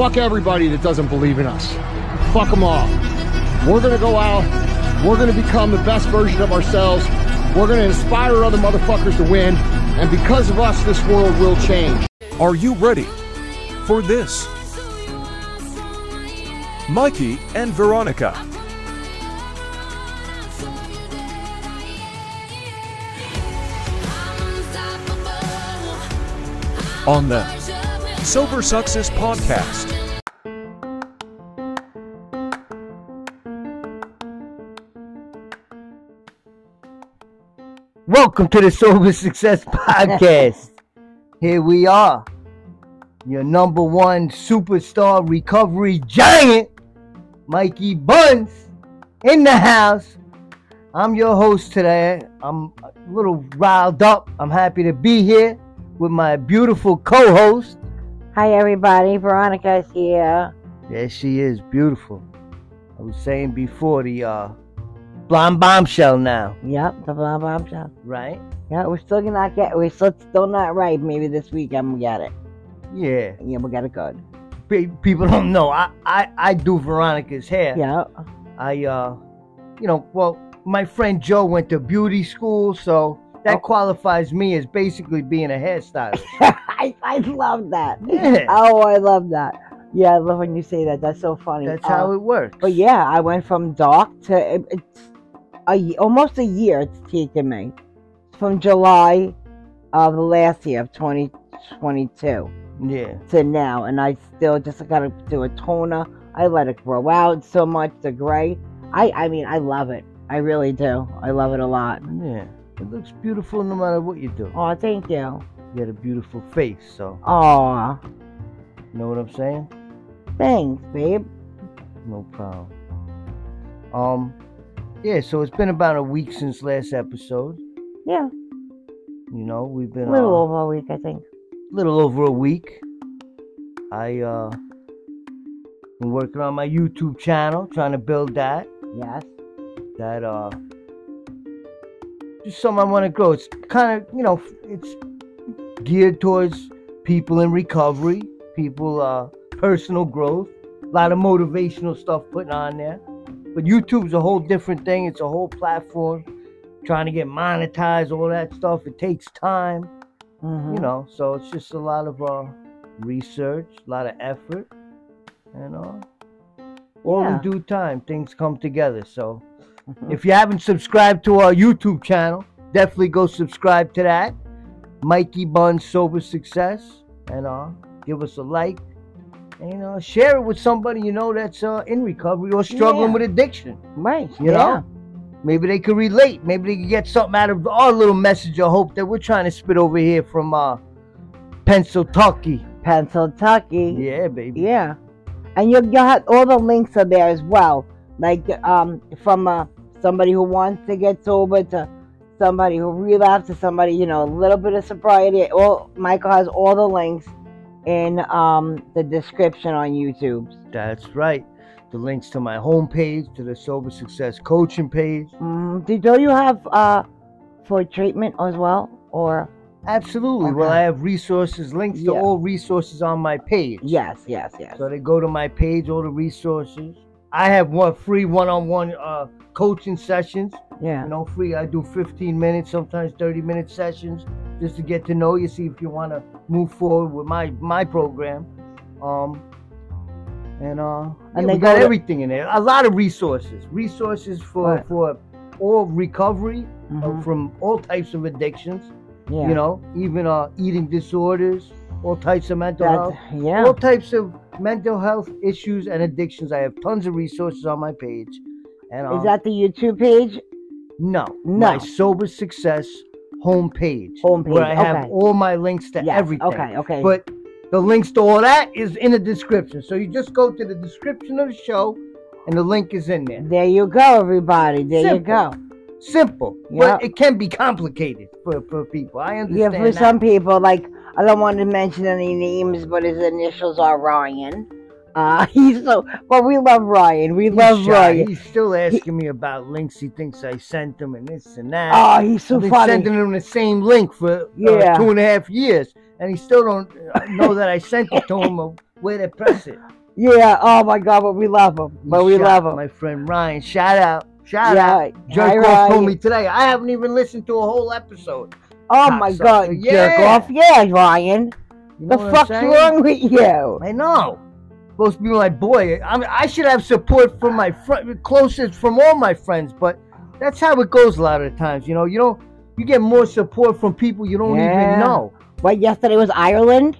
fuck everybody that doesn't believe in us. Fuck them all. We're gonna go out. We're gonna become the best version of ourselves. We're gonna inspire other motherfuckers to win. And because of us, this world will change. Are you ready for this? Mikey and Veronica. On the Sober Success Podcast. Welcome to the Sober Success Podcast. Here we are, your number one superstar recovery giant, Mikey Buns, in the house. I'm your host today. I'm a little riled up. I'm happy to be here with my beautiful co host. Hi, everybody. Veronica's here. There she is, beautiful. I was saying before the uh, blonde bombshell now, Yep, the blah blah. right? Yeah, we're still not get. We're still still not right. Maybe this weekend we get it. Yeah. Yeah, we got it good. Pe- People don't know. I, I, I do Veronica's hair. Yeah. I, uh, you know, well, my friend Joe went to beauty school, so that Oh. qualifies me as basically being a hairstylist. I I love that. Yeah. Oh, I love that. Yeah, I love when you say that. That's so funny. That's how Uh, it works. But yeah, I went from dark to it, it's a almost a year. It's taken me from July of the last year of 2022. Yeah. to now, and I still just gotta do a toner. I let it grow out so much, the gray. I, I mean, I love it. I really do. I love it a lot. Yeah. It looks beautiful no matter what you do. Oh, thank you. You got a beautiful face, so Oh, you know what I'm saying? thanks, babe. No problem. Um, yeah. So it's been about a week since last episode. Yeah, You know, we've been a little uh, over a week, I think. A little over a week. I uh been working on my YouTube channel, trying to build that. Yes. That uh just something I want to grow. It's kind of you know it's geared towards people in recovery, people uh personal growth, a lot of motivational stuff putting on there. But YouTube's a whole different thing. It's a whole platform. Trying to get monetized, all that stuff. It takes time hmm you know so it's just a lot of uh research a lot of effort and uh all Yeah. in due time things come together so if you haven't subscribed to our youtube channel definitely go subscribe to that mikey bun sober success and uh give us a like and uh share it with somebody you know that's uh in recovery or struggling Yeah. with addiction Right. you yeah. know maybe they could relate maybe they could get something out of our little message of hope that we're trying to spit over here from uh pennsylvania Pennsylvania. yeah baby Yeah. And you'll have all the links are there as well. Like um, from uh, somebody who wants to get sober to somebody who relapsed to somebody, you know, a little bit of sobriety. Well, Michael has all the links in um, the description on YouTube. that's right the links to my homepage to the sober success coaching page Mm, do, do you have uh, for treatment as well? Or absolutely well i have resources links to Yeah. all resources on my page yes, yes, yes. so they go to my page all the resources i have one free one-on-one uh coaching sessions Yeah. you know, free. I do 15 minutes, sometimes 30 minute sessions, just to get to know you, see if you want to move forward with my my program. Um, and uh, And they we got go to- everything in there. A lot of resources, resources for Right. for all recovery uh, Mhm. from all types of addictions. Yeah. You know, even uh, eating disorders, all types of mental That's, health yeah. all types of mental health issues and addictions. I have tons of resources on my page. And um, Is that the YouTube page? no, No. my sober success homepage, Homepage, where I have okay. all my links to Yes. everything. Okay. Okay. But the links to all that is in the description. So you just go to the description of the show, and the link is in there. there you go, everybody. There you go. Simple, Yeah. but it can be complicated for, for people. I understand. Yeah, for that. some people, like I don't want to mention any names, but his initials are Ryan. Uh, he's so, but we love Ryan. We He's love shy. Ryan. He's still asking me about links. He thinks I sent him and this and that. Oh, he's so I've been funny. sending him the same link for uh, Yeah. two and a half years, and he still don't uh, know that I sent it to him a where they press it. Yeah. Oh my God, but we love him. But we Shout love him. My friend Ryan, shout out. Shout Yeah, out. Jerk off told me today. I haven't even listened to a whole episode. Oh my. God, jerk off. Yeah, Ryan. You know The fuck's wrong with you? I know. Supposed to be my boy. I mean, I should have support from my fr- closest from all my friends, but that's how it goes a lot of the times. You know, you don't. You get more support from people you don't Yeah. even know. What? Yesterday was Ireland.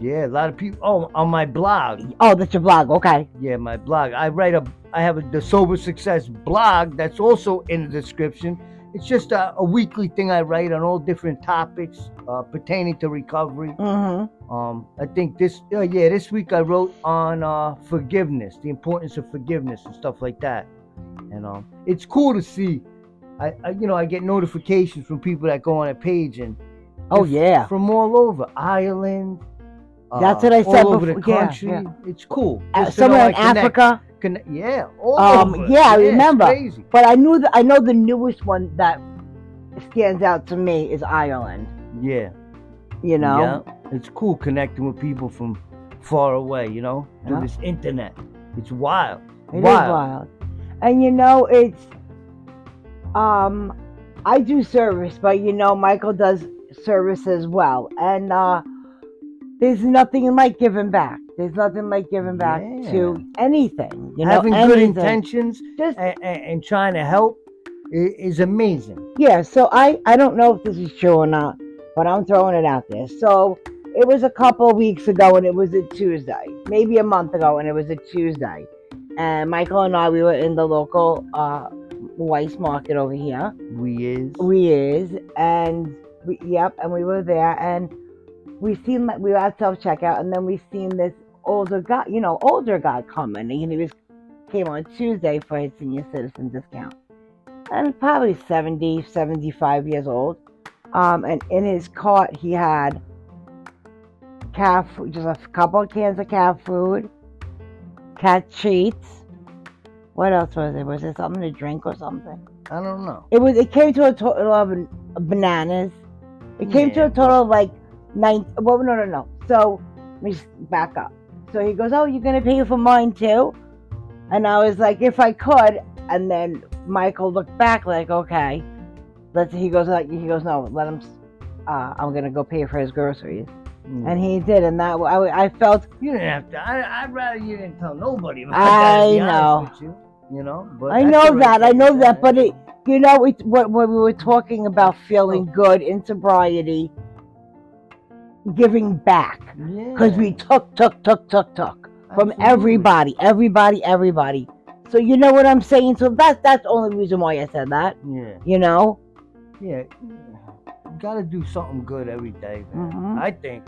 Yeah, a lot of people. Oh, on my blog. Oh, that's your blog. Okay. Yeah, my blog. I write a. I have a, the Sober Success blog that's also in the description. It's just a, a weekly thing I write on all different topics uh, pertaining to recovery. Mm-hmm. Um, I think this, uh, yeah, this week I wrote on uh, forgiveness, the importance of forgiveness and stuff like that. And um, it's cool to see. I, I, you know, I get notifications from people that go on a page and Oh yeah. from all over Ireland. uh, That's what I said All over the before, yeah, country. yeah. It's cool. Uh, somewhere in Africa. connect- yeah, all Um, over. yeah, I remember. crazy. But I knew that I know the newest one that stands out to me is Ireland. Yeah, You know. yeah. It's cool connecting with people from far away. You know, through Yeah. this internet. It's wild. It is wild. wild. And you know, it's um I do service, but you know, Michael does service as well. And uh there's nothing like giving back. There's nothing like giving back Yeah. to anything. You know, Having good intentions Just and, and trying to help is amazing. yeah, so I I don't know if this is true or not, but I'm throwing it out there. So it was a couple of weeks ago and it was a Tuesday. Maybe a month ago and it was a Tuesday. And Michael and I we were in the local uh Weis market over here. We is. We is, and we yep, and we were there, and we seen that we were at self checkout, and then we seen this older guy, you know, older guy coming, and he was came on Tuesday for his senior citizen discount, and probably 70, 75 years old, um, and in his cart he had cat food, just a couple of cans of cat food, cat treats. What else was there? Was it something to drink or something? I don't know. It was. It came to a total of bananas. It came to a total of like nine. Well, no, no, no. So let me back up. So he goes, "Oh, you're gonna pay for mine too?" And I was like, "If I could." And then Michael looked back, like, "Okay." Let's. He goes like, he goes, "No, let him. Uh, I'm gonna go pay for his groceries." Mm. And he did, and that I, I felt You didn't have to. I, I'd rather you didn't tell nobody I that. know. you. You know, but I know right that. I know to that. But it, you know, it, what when we were talking about feeling good in sobriety, giving back, yeah. because we took, took, took, took, took from Absolutely. everybody, everybody, everybody. So you know what I'm saying. So that's that's the only reason why I said that. Yeah, You know. yeah. You gotta do something good every day, man. Mhm. I think.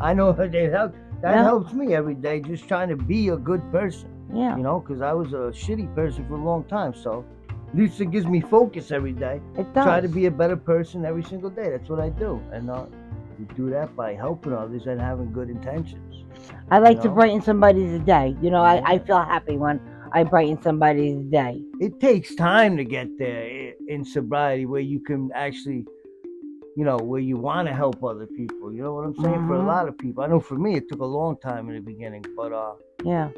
I know that helps. That Yeah. helps me every day, just trying to be a good person. Yeah. You know, because I was a shitty person for a long time. So at least it gives me focus every day. It does. Try to be a better person every single day. That's what I do, and uh, you do that by helping others and having good intentions. I like you to brighten somebody's day. You know, I, I feel happy when I brighten somebody's day. it takes time to get there in sobriety where you can actually you know where you want to help other people you know what i'm saying for a Mhm. lot of people i know for me it took a long time in the beginning but uh Yeah.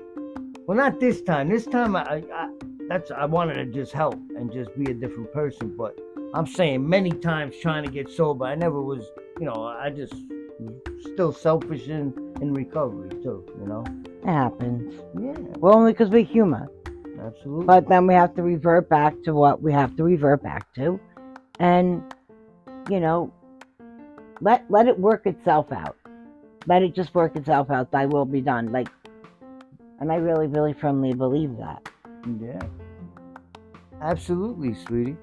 well not this time this time I, I that's i wanted to just help and just be a different person but i'm saying many times trying to get sober i never was you know i just mm-hmm. still selfish in in recovery too you know It happens. yeah Well, only because we're human. absolutely But then we have to revert back to what we have to revert back to. And, you know, let let it work itself out. Let it just work itself out. Thy will be done. Like and I really, really firmly believe that. yeah absolutely sweetie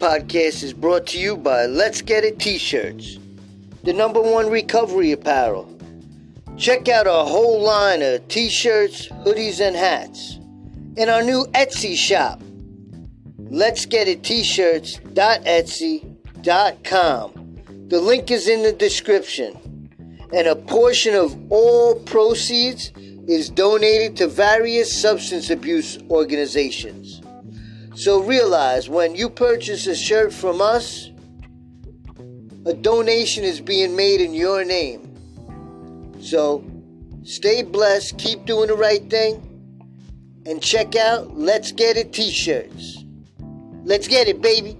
podcast is brought to you by Let's Get It T shirts, the number one recovery apparel. Check out our whole line of t shirts, hoodies, and hats in our new Etsy shop. Let's Get It T shirts.etsy.com. The link is in the description. and a portion of all proceeds is donated to various substance abuse organizations. So realize when you purchase a shirt from us, a donation is being made in your name. So stay blessed, keep doing the right thing, and check out Let's Get It t shirts. Let's get it, baby.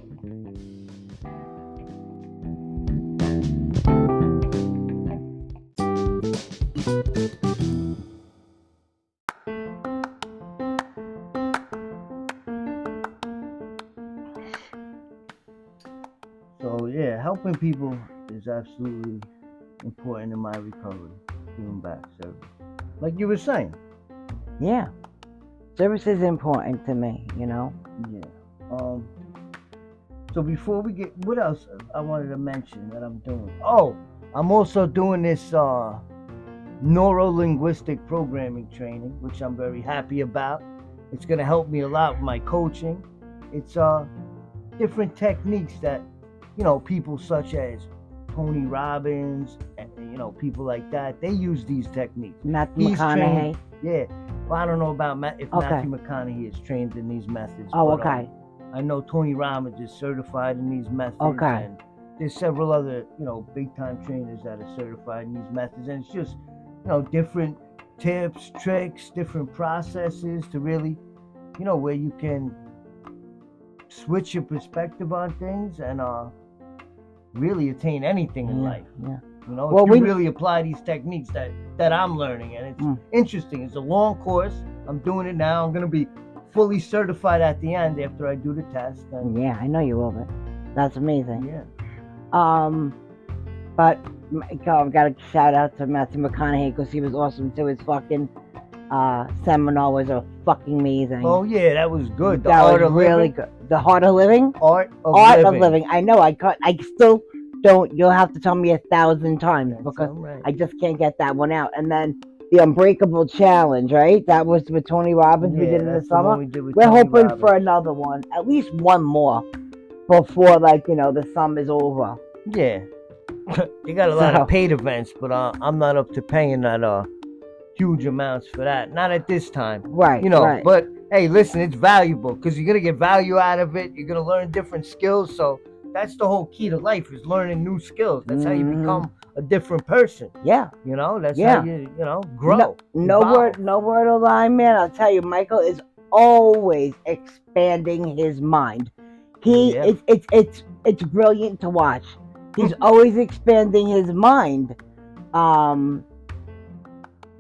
Helping people is absolutely important in my recovery. Giving back service, like you were saying. Yeah. Service is important to me, you know? Yeah. Um. So before we get, what else I wanted to mention that I'm doing? Oh, I'm also doing this uh, neuro linguistic programming training, which I'm very happy about. It's gonna help me a lot with my coaching. It's uh different techniques that you know people such as Tony Robbins, and, you know people like that. They use these techniques. Matthew He's McConaughey. trained- Yeah. Well, I don't know about Ma- if Okay. Matthew McConaughey is trained in these methods. Oh, but, okay. I know Tony Robbins is certified in these methods. Okay. And there's several other, you know, big time trainers that are certified in these methods. And it's just, you know, different tips, tricks, different processes to really, you know, where you can switch your perspective on things and uh really attain anything in Yeah, life. yeah. You know, Well, if you we- really apply these techniques that that I'm learning, and it's Mm. interesting. It's a long course. I'm doing it now. I'm gonna be fully certified at the end after I do the test. And Yeah, I know you will but That's amazing. yeah, Um, but I've got to shout out to Matthew McConaughey because he was awesome too. His fucking uh, seminar was a fucking amazing. oh yeah, that was good. The that art was of really living. good. The heart of living. Art of Art living. of living. I know. I cut. I still don't. You'll have to tell me a thousand times That's because right. I just can't get that one out. And then the Unbreakable Challenge, right? That was with Tony Robbins. we did in the summer. we did with We're Tony hoping Robbins. for another one, at least one more, before like you know the summer's over. Yeah, you got a lot So- of paid events, but uh, I'm not up to paying that uh huge amounts for that. Not at this time. Right. you know Right. but hey listen it's valuable because you're gonna get value out of it you're gonna learn different skills so that's the whole key to life is learning new skills that's how you Mhm. become a different person yeah. you know that's Yeah. how you you know grow No, no word, no word of lie, man. I'll tell you, Michael is always expanding his mind. He, Yeah. it's, it's, it's, it's brilliant to watch. He's always expanding his mind. Um,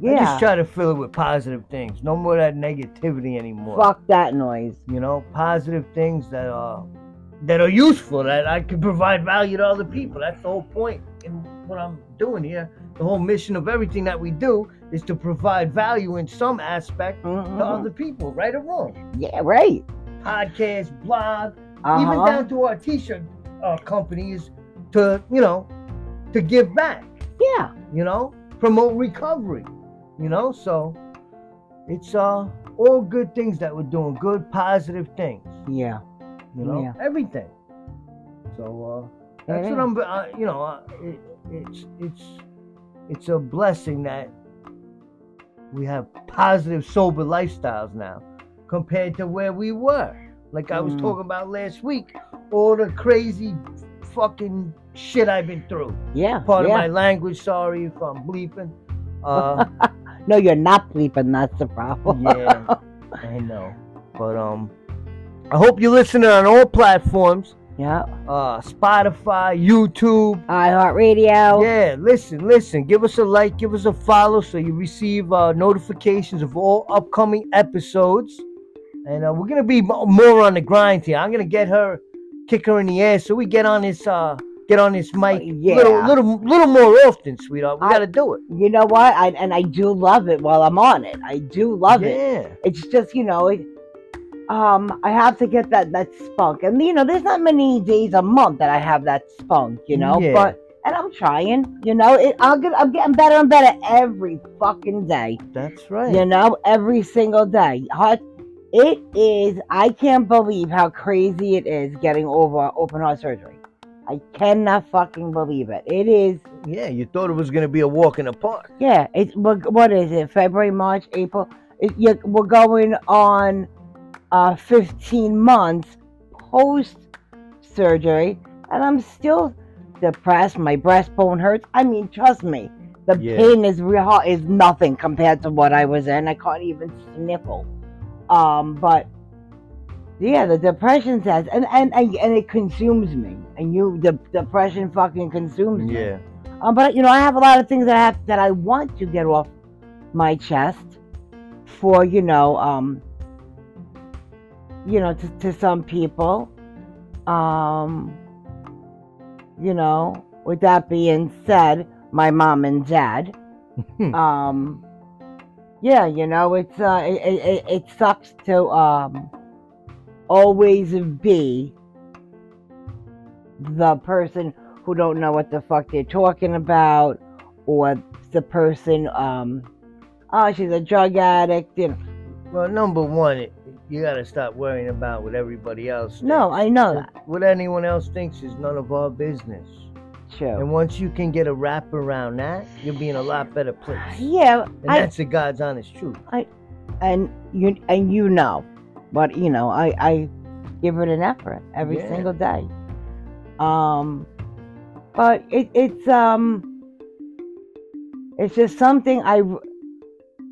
I just try to fill it with positive things no more that negativity anymore Fuck that noise. you know positive things that are that are useful that i can provide value to other people that's the whole point in what i'm doing here the whole mission of everything that we do is to provide value in some aspect to Mhm. other people right or wrong Yeah, right. podcast, blog, Uh-huh. even down to our t-shirt uh, companies to, you know, to give back, yeah. you know, promote recovery, you know, so it's uh all good things that we're doing, good positive things, Yeah. you know, Yeah. everything. So uh that's It what is. I'm uh, you know, uh, it, it's it's it's a blessing that we have positive sober lifestyles now compared to where we were. Like I was Mm. talking about last week, all the crazy fucking shit I've been through. Yeah. Part yeah. of my language, sorry if I'm bleeping. Uh, No, you're not sleeping. That's the problem. yeah, I know. But um, I hope you're listening on all platforms. yeah. Uh, Spotify, YouTube. iHeartRadio. Yeah, listen, listen. Give us a like, give us a follow, so you receive uh, notifications of all upcoming episodes. And uh, we're gonna be more on the grind here. I'm gonna get her, kick her in the ass, so we get on this uh, get on this mic, yeah. little, little, little more often, sweetheart. We gotta do it. You know what? I, and I do love it while I'm on it. I do love it. yeah. It's just you know, it, um, I have to get that that spunk, and you know, there's not many days a month that I have that spunk, you know. Yeah. But and I'm trying, you know. It, I'll get, I'm getting better and better every fucking day, That's right. you know, every single day. Heart, it is. I can't believe how crazy it is getting over open heart surgery. I cannot fucking believe it. It is, Yeah, you thought it was gonna be a walk in the park. yeah. It's what what is it? February, March, April. It, you, we're going on uh, 15 months post surgery, and I'm still depressed. My breastbone hurts. I mean, trust me, the Yeah. pain is real is nothing compared to what I was in. I can't even sniffle. Um, but yeah, the depression says, and and and, and it consumes me. And you, the depression fucking consumes me. Yeah. Um, but you know, I have a lot of things that I have that I want to get off my chest for you know, um, you know, to, to some people. Um, you know, with that being said, my mom and dad. um, yeah, you know, it's uh, it, it, it sucks to um always be the person who don't know what the fuck they're talking about, or the person, um, oh, she's a drug addict. You know. Well, number one, you gotta stop worrying about what everybody else. Thinks. No, I know that. What anyone else thinks is none of our business. True. And once you can get a wrap around that, you'll be in a lot better place. Yeah, And I, that's the God's honest truth. I, and you and you know, but you know, I I give it an effort every Yeah. single day. Um, but it it's um, it's just something I.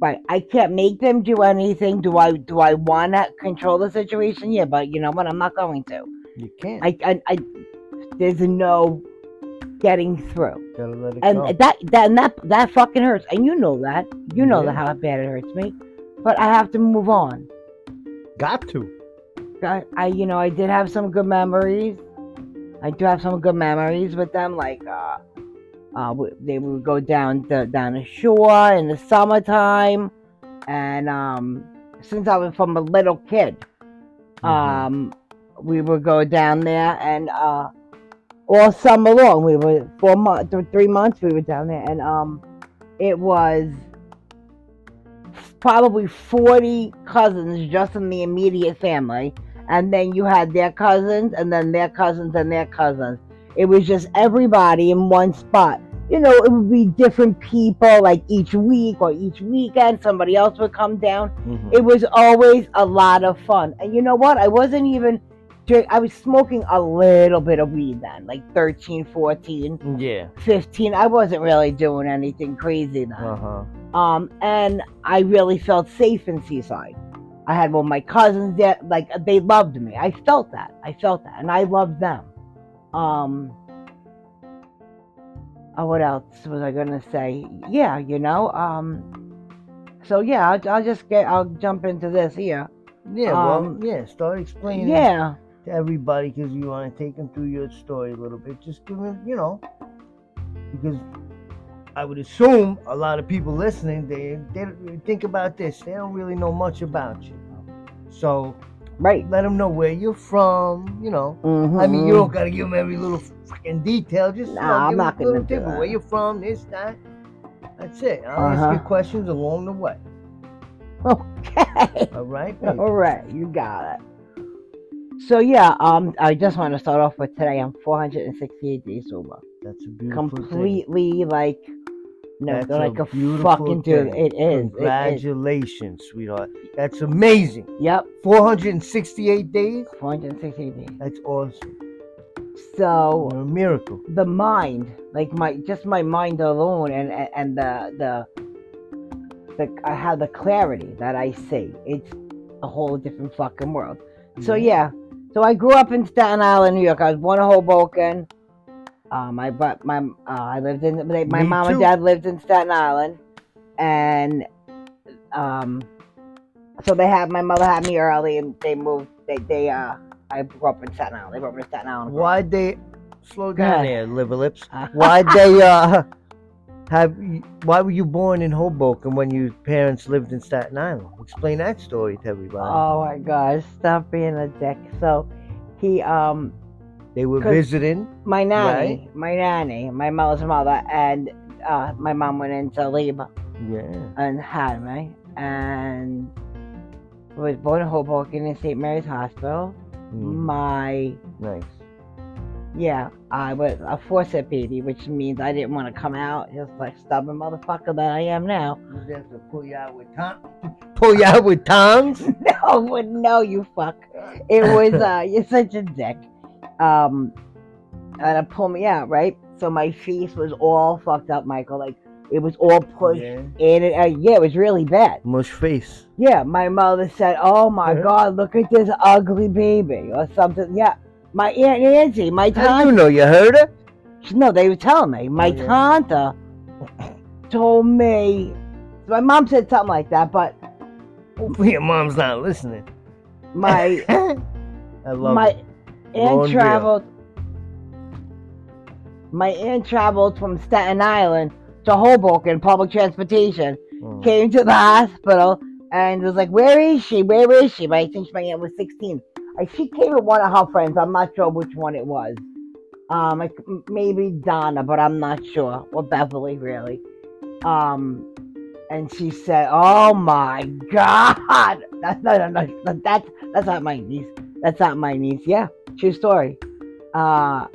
But I can't make them do anything. Do I? Do I want to control the situation? Yeah, but you know what? I'm not going to. You can't. I, I, I there's no getting through, gotta let it and go. that that and that that fucking hurts, and you know that. You know Yeah. how bad it hurts me, but I have to move on. Got to. I, I you know I did have some good memories. I do have some good memories with them, like uh, uh, they would go down the down the shore in the summertime, and um, since I was from a little kid, Mhm. um, we would go down there and uh, all summer long. We were four months, three months. We were down there, and um, it was probably forty cousins just in the immediate family, and then you had their cousins, and then their cousins, and their cousins. It was just everybody in one spot. You know, it would be different people, like each week or each weekend. Somebody else would come down Mhm. it was always a lot of fun. And you know what? I wasn't even I was smoking a little bit of weed then, like 13, 14, Yeah. 15. I wasn't really doing anything crazy then. Uh huh. Um and I really felt safe in Seaside. I had one of my cousins there, like they loved me. I felt that. I felt that. And I loved them. Um oh, what else was I gonna say? Yeah, you know, um so yeah, I'll, I'll just get I'll jump into this here. Yeah. Um, well, yeah. Start explaining Yeah. To everybody because you want to take them through your story a little bit. Just give them, you know, because I would assume a lot of people listening they they think about this. They don't really know much about you. So Right. let them know where you're from. You know. Mhm. I mean, you don't gotta give them every little freaking detail. Just you Nah, know, I'm not a little gonna do that. Where you're from, this, that. That's it. I'll ask Uh-huh. you questions along the way. Okay. All right. baby? All right, you got it. So yeah, um, I just want to start off with today. I'm 468 days sober, That's a beautiful thing. completely like, no, That's like a, beautiful fucking dude. thing. It is. It is. Congratulations, sweetheart. That's amazing. Yep, 468 days. 468 days. That's awesome. So You're a miracle. the mind, like my just my mind alone, and and, and the the the I have the clarity that I see. It's a whole different fucking world. So yeah, so I grew up in Staten Island, New York. I was born in Hoboken. Um, I but my uh, I lived in they, my Me mom too. and dad lived in Staten Island, and um, so they had my mother had me early, and they moved. They they uh I grew up in Staten Island. They grew up in Staten Island. Why'd they slow down Yeah. there, liver lips? Uh, Why'd they uh have? Why were you born in Hoboken when your parents lived in Staten Island? Explain that story to everybody. Oh my gosh, stop being a dick. So he um they were visiting. my nanny, my nanny, my mother's mother, and uh my mom went into labor Yeah. and had me and was born in Hoboken in St. Mary's Hospital. Mm, My nice. Yeah, I was a forceps baby, which means I didn't want to come out, just like stubborn motherfucker that I am now. You have to pull you out with tongs. Pull you out with tongs. no, no, you fuck. It was uh, you're such a dick. Um, and it pulled me out, right? So my face was all fucked up, Michael. Like it was all pushed Yeah. in, and uh, yeah, it was really bad. Mush face. Yeah, my mother said, "Oh my Yeah. God, look at this ugly baby," or something. Yeah, my aunt Nancy, my How do you know? You heard her? No, they were telling me. My Oh, yeah. tante told me. My mom said something like that, but Your mom's not listening. my I love my it. aunt traveled. My aunt traveled from Staten Island to Hoboken, public transportation. Mm. Came to the hospital and was like, "Where is she? Where is she?" But I think my aunt was 16. Uh, She came with one of her friends. I'm not sure which one it was. Um, like, maybe Donna, but I'm not sure. Or Beverly, really. Um, and she said, "Oh my God, that's not no, no, that's that's not my niece. That's not my niece. Yeah, true story. Uh,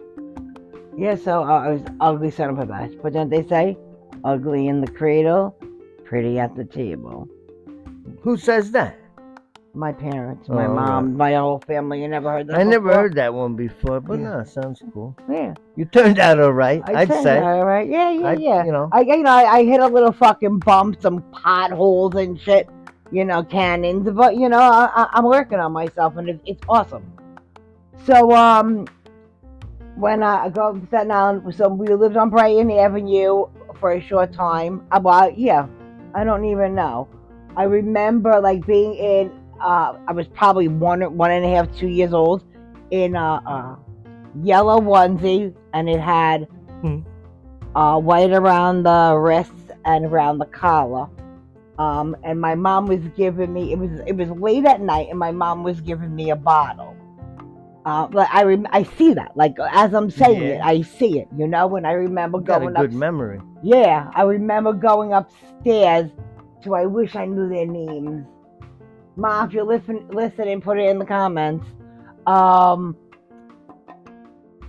yeah. So uh, I was ugly son of a bitch. But don't they say, ugly in the cradle, pretty at the table. Who says that? My parents, my Oh, mom, my whole family. You never heard that? I never before? heard that one before, but Yeah. no, sounds cool. Yeah, You turned out all right, I I'd said say. that, all right. Yeah, yeah, I, yeah. You know, I, you know, I, I hit a little fucking bump, some potholes and shit, you know, cannons. But you know, I, I, I'm working on myself, and it, it's awesome. So, um, when I go to Staten Island, so we lived on Brighton Avenue for a short time. About yeah, I don't even know. I remember like being in. Uh, I was probably one, one and a half, two years old, in a, a yellow onesie, and it had Hmm. uh, white around the wrists and around the collar. Um, and my mom was giving me it was it was late at night, and my mom was giving me a bottle. Uh, but I rem- I see that like as I'm saying Yeah. it, I see it, you know. when I remember you got a going good up. memory. Yeah, I remember going upstairs to I wish I knew their names. Ma, if you're listen, listening, put it in the comments. Um,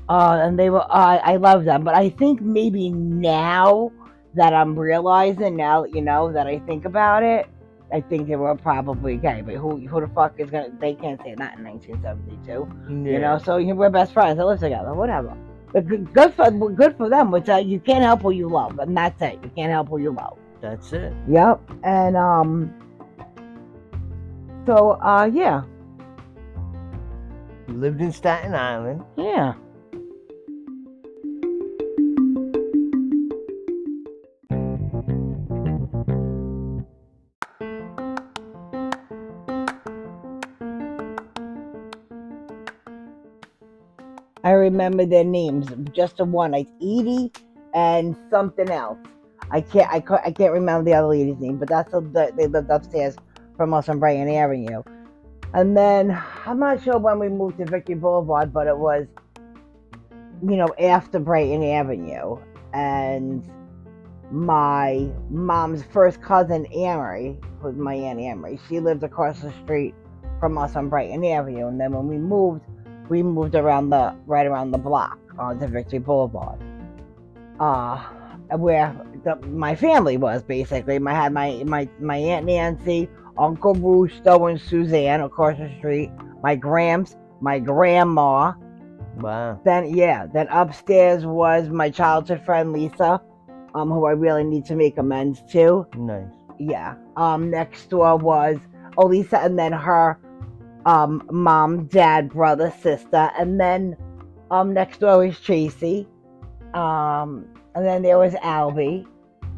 uh, and they were, uh, I love them, but I think maybe now that I'm realizing, now that you know that I think about it, I think they were probably gay. But who, who the fuck is gonna? They can't say that in 1972. You know, so we're best friends. They live together, whatever. But good, good for good for them. Which uh, you can't help who you love, and that's it. You can't help who you love. that's it. Yep. And um. So uh yeah You lived in Staten Island. yeah. I remember their names, just the one. Like Edie and something else. I can't. I can't. I can't remember the other lady's name, but that's the, they lived upstairs from us on Brighton Avenue. And then I'm not sure when we moved to Victory Boulevard, but it was, you know, after Brighton Avenue. And my mom's first cousin, Amory, who's my aunt Amory, she lived across the street from us on Brighton Avenue. And then when we moved, we moved around the right around the block onto Victory Boulevard. Uh where the, my family was basically. I had my, my my aunt Nancy, Uncle Rusto and Suzanne across the street, my Gramps, my grandma. Wow. Then yeah, then upstairs was my childhood friend Lisa, um, who I really need to make amends to. Nice. Yeah. Um, next door was oh Lisa, and then her, um, mom, dad, brother, sister, and then, um, next door was Tracy, um, and then there was Albie,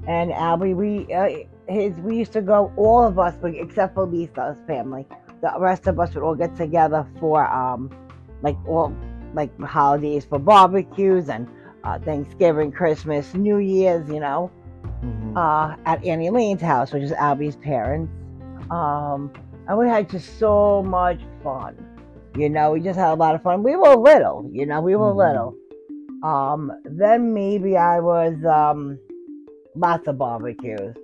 and Albie, we uh, his we used to go all of us, except for Lisa's family, the rest of us would all get together for um, like all like holidays for barbecues and uh, Thanksgiving, Christmas, New Year's, you know Mhm. uh, at Annie Lane's house, which is Albie's parents. Um, and we had just so much fun. You know, we just had a lot of fun. We were little, you know, we were Mhm. little. Um, then maybe I was um, lots of barbecues.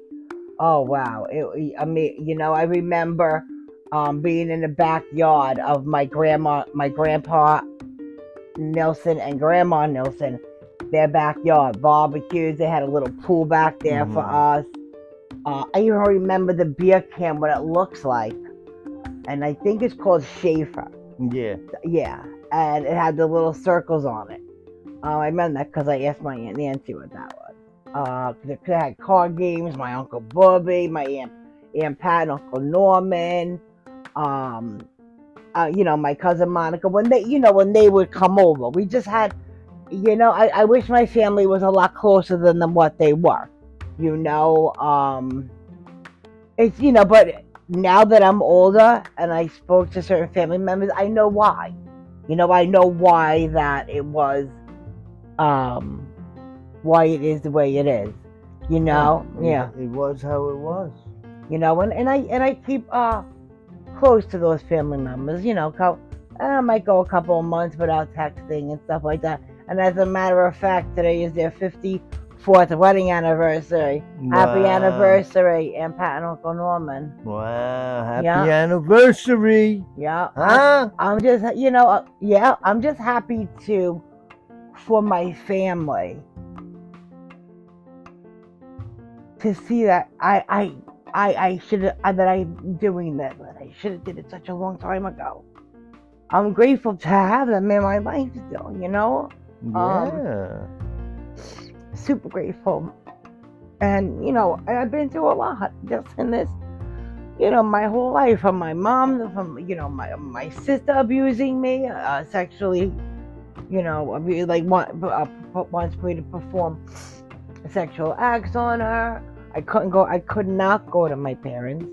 Oh wow! It, I mean, you know, I remember um, being in the backyard of my grandma, my grandpa, Nelson, and Grandma Nelson. their backyard barbecues. They had a little pool back there for Mhm. us. Uh, I even remember the beer can, what it looks like, and I think it's called Schaefer. Yeah. Yeah, and it had the little circles on it. Uh, I remember that because I asked my aunt Nancy what that was. Uh, it had card games. My uncle Bobby, my aunt Aunt Pat, Uncle Norman. Um, uh, you know, my cousin Monica. When they, you know, when they would come over, we just had. You know, I, I wish my family was a lot closer than, than what they were. You know, um, it's you know, but now that I'm older and I spoke to certain family members, I know why. You know, I know why that it was, um, why it is the way it is. You know, yeah. It was how it was. You know, and, and I and I keep uh close to those family members. You know, co- I might go a couple of months without texting and stuff like that. And as a matter of fact, today is their 54th wedding anniversary. Happy anniversary, Aunt Pat and Uncle Norman. Wow. Happy Yeah. anniversary. Yeah. Huh? I'm just, you know, uh, yeah, I'm just happy to, for my family, to see that I, I, I, I should have, that I'm doing that, that I should have did it such a long time ago. I'm grateful to have them in my life still, you know, Um, Yeah. super grateful. And, you know, I've been through a lot just in this, you know, my whole life from my mom, from, you know, my my sister abusing me uh, sexually, you know, like want, uh, wants me to perform sexual acts on her. I couldn't go, I could not go to my parents.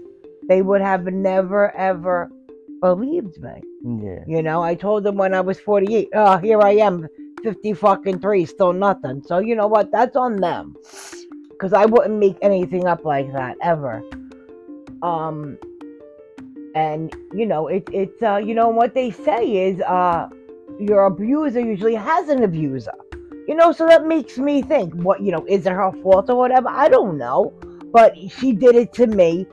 They would have never, ever believed me. yeah. You know, I told them when I was 48, oh, here I am, 50 fucking three, still nothing. So, you know what? That's on them. Because I wouldn't make anything up like that, ever. Um, and, you know, it, it's, uh, you know, what they say is, uh, your abuser usually has an abuser. You know, so that makes me think, what, you know, is it her fault or whatever? I don't know. But she did it to me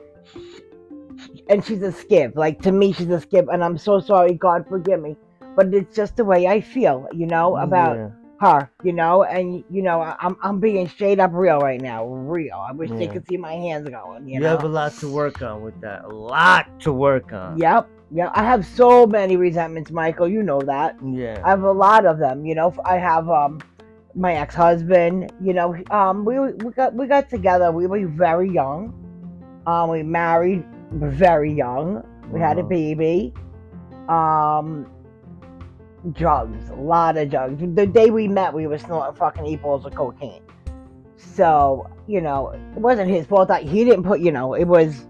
and she's a skib. Like to me, she's a skib, and I'm so sorry. God forgive me, but it's just the way I feel, you know, about Yeah. her, you know. And you know, I'm I'm being straight up real right now, real. I wish they could see my hands going, you, You know. have a lot to work on with that. A lot to work on. Yep, yeah. I have so many resentments, Michael. You know that. Yeah. I have a lot of them. You know, I have um my ex husband. You know, um we we got we got together. We were very young. Um, we married very young. We had a baby. Um, drugs, a lot of drugs. The day we met, we were snorting fucking eight balls of cocaine. So you know, it wasn't his fault that he didn't put. You know, it was.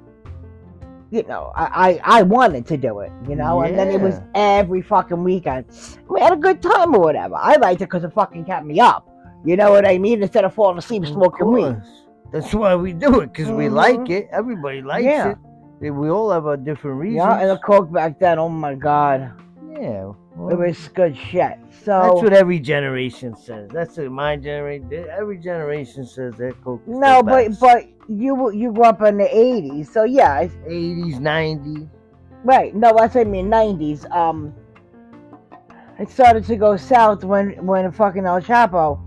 You know, I, I I wanted to do it. You know, and then it was every fucking weekend. We had a good time or whatever. I liked it because it fucking kept me up. You know what I mean? Instead of falling asleep Of smoking weed. That's why we do it, because we Mhm. like it. Everybody likes Yeah. it. Yeah, We all have our different reasons. Yeah, and the coke back then. Oh my god, Yeah. Well, it was good shit. So that's what every generation says. That's what my generation. Every generation says that Coke. no, but best. but you you grew up in the '80s, so yeah, 80s, 90s. right. No, that's what I mean '90s. Um, it started to go south when when fucking El Chapo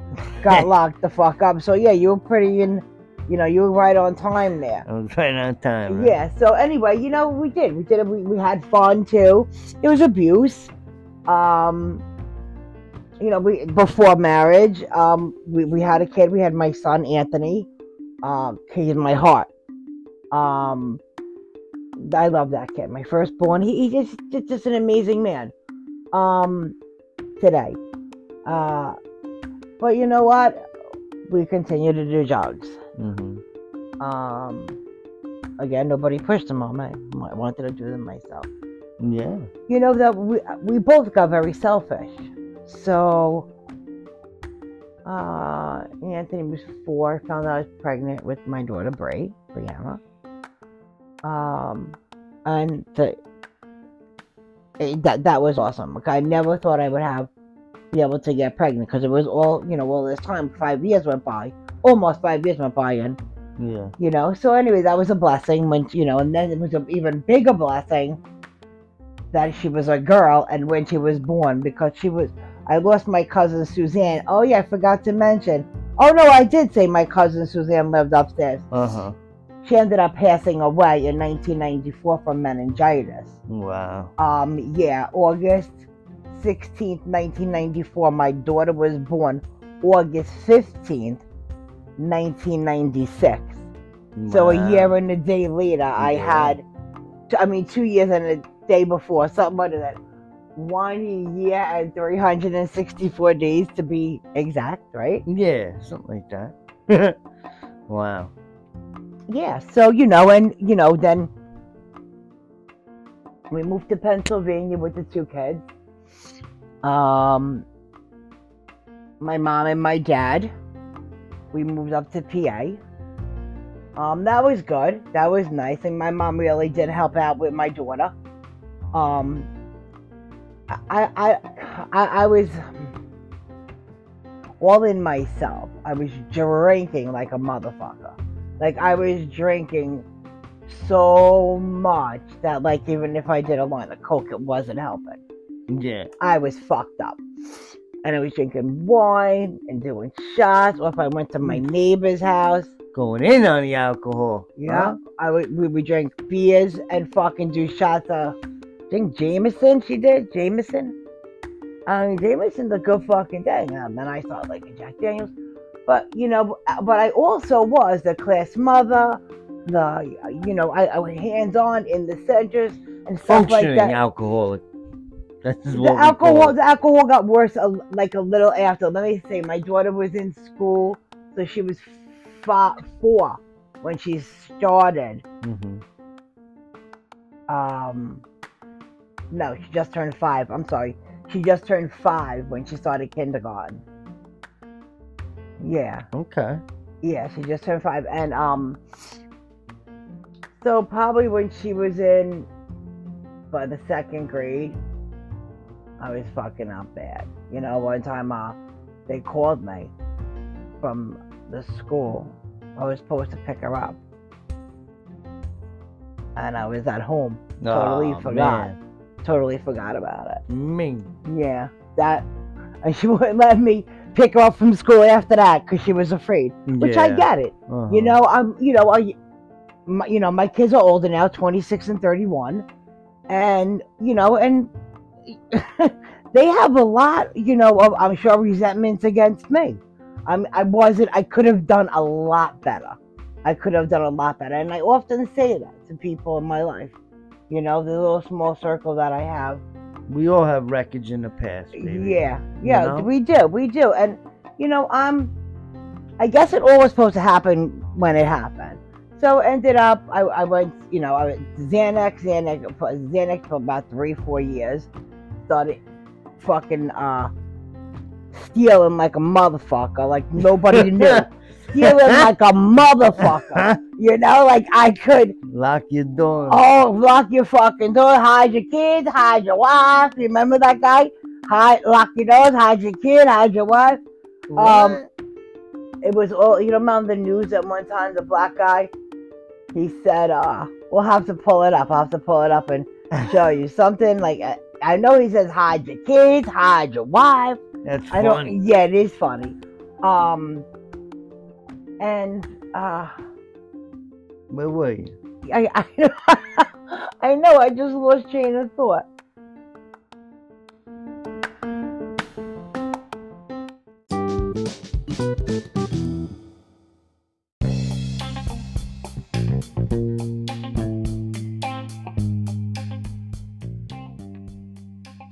got locked the fuck up. So yeah, you were pretty in. You know, you were right on time there. I was right on time. right? Yeah. So anyway, you know, we did. We did it. We, we had fun too. It was abuse. Um, you know, we before marriage, um, we, we had a kid. We had my son Anthony. Um, he's in my heart. Um, I love that kid. My firstborn. He, he's just, just just an amazing man. Um, today. Uh, but you know what? We continue to do drugs. Mhm. Um, again, nobody pushed them on me. I wanted to do them myself. Yeah. You know that we we both got very selfish. So, uh, Anthony was four. Found out I was pregnant with my daughter Brie, Brianna. Um, and the it, that that was awesome. Like I never thought I would have be able to get pregnant because it was all you know. All this time, five years went by, almost five years went by, and Yeah. you know so anyway that was a blessing when you know and then it was an even bigger blessing that she was a girl and when she was born because she was I lost my cousin Suzanne. Oh yeah, I forgot to mention. Oh no, I did say my cousin Suzanne lived upstairs. Uh huh. She ended up passing away in 1994 from meningitis. Wow. Um, yeah, August 16th, 1994. My daughter was born August 15th, 1996. So a year and a day later, I had, I mean, two years and a day before, something like that. One year and 364 days to be exact, right? Yeah, something like that. wow. Yeah, so, you know, and, you know, then we moved to Pennsylvania with the two kids. Um, my mom and my dad. We moved up to PA. Um, that was good. That was nice, and my mom really did help out with my daughter. Um, I, I, I, I was all in myself. I was drinking like a motherfucker. Like I was drinking so much that, like, even if I did a line of coke, it wasn't helping. Yeah. I was fucked up. And I was drinking wine and doing shots, or if I went to my neighbor's house, Going in on the alcohol. yeah, I would we would drink beers and fucking do shots of think Jameson she did, Jameson. I mean Jameson's a good fucking thing. And then I started liking Jack Daniels. But you know, but I also was the class mother, the you know, I, I was hands on in the centers and stuff like Functioning that. alcoholic. That's the alcohol the alcohol got worse a, like a little after let me say my daughter was in school so she was four when she started Mhm. um no she just turned five. I'm sorry. She just turned five when she started kindergarten. Yeah. Okay. yeah she just turned five. And um so probably when she was in by the second grade i was fucking up bad. You know one time uh they called me from the school. I was supposed to pick her up. And i was at home. Totally Aw, forgot. man. Totally forgot about it Me. yeah that and she wouldn't let me pick her up from school after that because she was afraid which i Yeah. get it Uh-huh. you know, I'm, you know, I, my, you know, my kids are older now, 26 and 31, and you know, and they have a lot, you know, of, I'm sure resentments against me. I'm, I wasn't, I could have done a lot better. I could have done a lot better, and I often say that to people in my life. You know, the little small circle that I have. We all have wreckage in the past, baby. Yeah, yeah, know? we do, we do, and you know, I'm. I guess it all was supposed to happen when it happened. So ended up, I, I went, you know, I went Xanax, Xanax, for- Xanax for about three, four years. Started fucking uh, stealing like a motherfucker, like nobody knew. Stealing like a motherfucker, you know, like I could Lock your door. Oh, lock your fucking door, hide your kids, hide your wife. You remember that guy? Hide, lock your doors, hide your kid, hide your wife. Um, it was all you know. on the news at one time? The black guy, he said, "Uh, we'll have to pull it up. I'll have to pull it up and show you something." Like uh, I know he says, "Hide your kids, hide your wife." That's I funny. don't. Yeah, it is funny. Um, and uh. Where were you? I, I, I know, I just lost train of thought.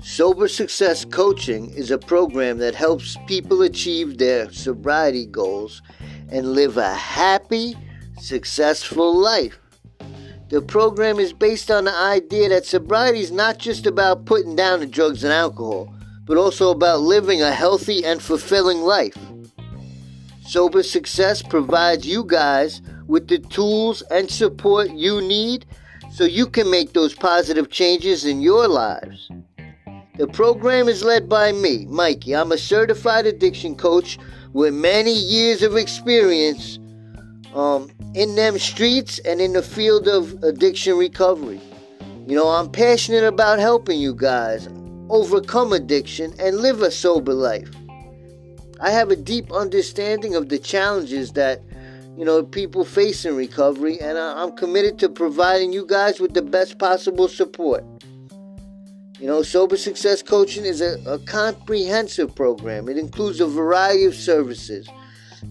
Sober Success Coaching is a program that helps people achieve their sobriety goals and live a happy, successful life. The program is based on the idea that sobriety is not just about putting down the drugs and alcohol, but also about living a healthy and fulfilling life. Sober Success provides you guys with the tools and support you need so you can make those positive changes in your lives. The program is led by me, Mikey. I'm a certified addiction coach with many years of experience um, in them streets and in the field of addiction recovery. You know, I'm passionate about helping you guys. overcome addiction and live a sober life. I have a deep understanding of the challenges that you know people face in recovery, and I- I'm committed to providing you guys with the best possible support. You know, Sober Success Coaching is a, a comprehensive program. It includes a variety of services.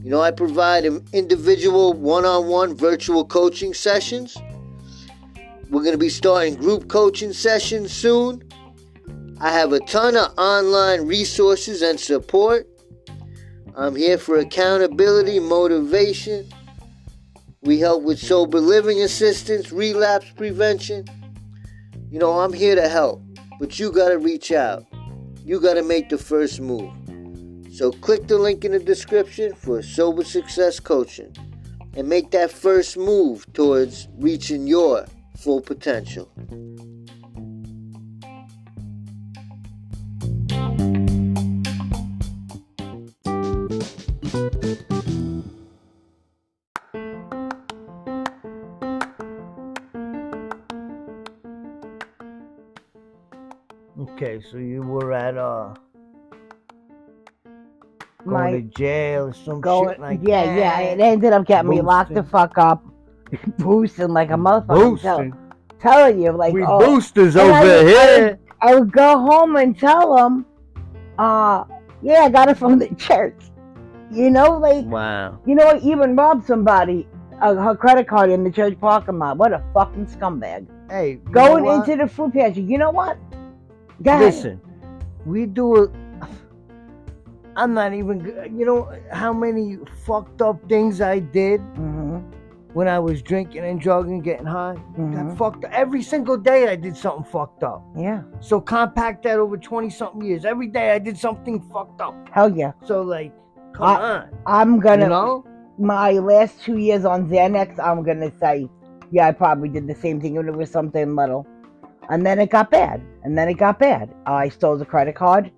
You know, I provide individual one on one virtual coaching sessions. We're going to be starting group coaching sessions soon. I have a ton of online resources and support. I'm here for accountability, motivation. We help with sober living assistance, relapse prevention. You know, I'm here to help, but you got to reach out. You got to make the first move. So click the link in the description for Sober Success Coaching and make that first move towards reaching your full potential. Okay, so you were at uh going My to jail or some going, shit like yeah, that. yeah. It ended up getting me locked the fuck up, boosting like a motherfucker. Tell- telling you, like, we oh, boosters and I over would- I here. I would go home and tell them, uh, yeah, I got it from the church. You know, like, Wow. you know, I even robbed somebody, uh, her credit card in the church parking lot. What a fucking scumbag. Hey, Going into the food pantry. You know what? Go ahead. Listen, we do a. I'm not even. You know how many fucked up things I did hmm when I was drinking and drugging, getting high. Mhm. Got fucked up. Every single day I did something fucked up. Yeah. So compact that over 20 something years. Every day I did something fucked up. Hell yeah. So like, come I- on. I'm gonna. You know? my last two years on Xanax, I'm gonna say, yeah, I probably did the same thing, even if it was something little. And then it got bad, and then it got bad. I stole the credit card,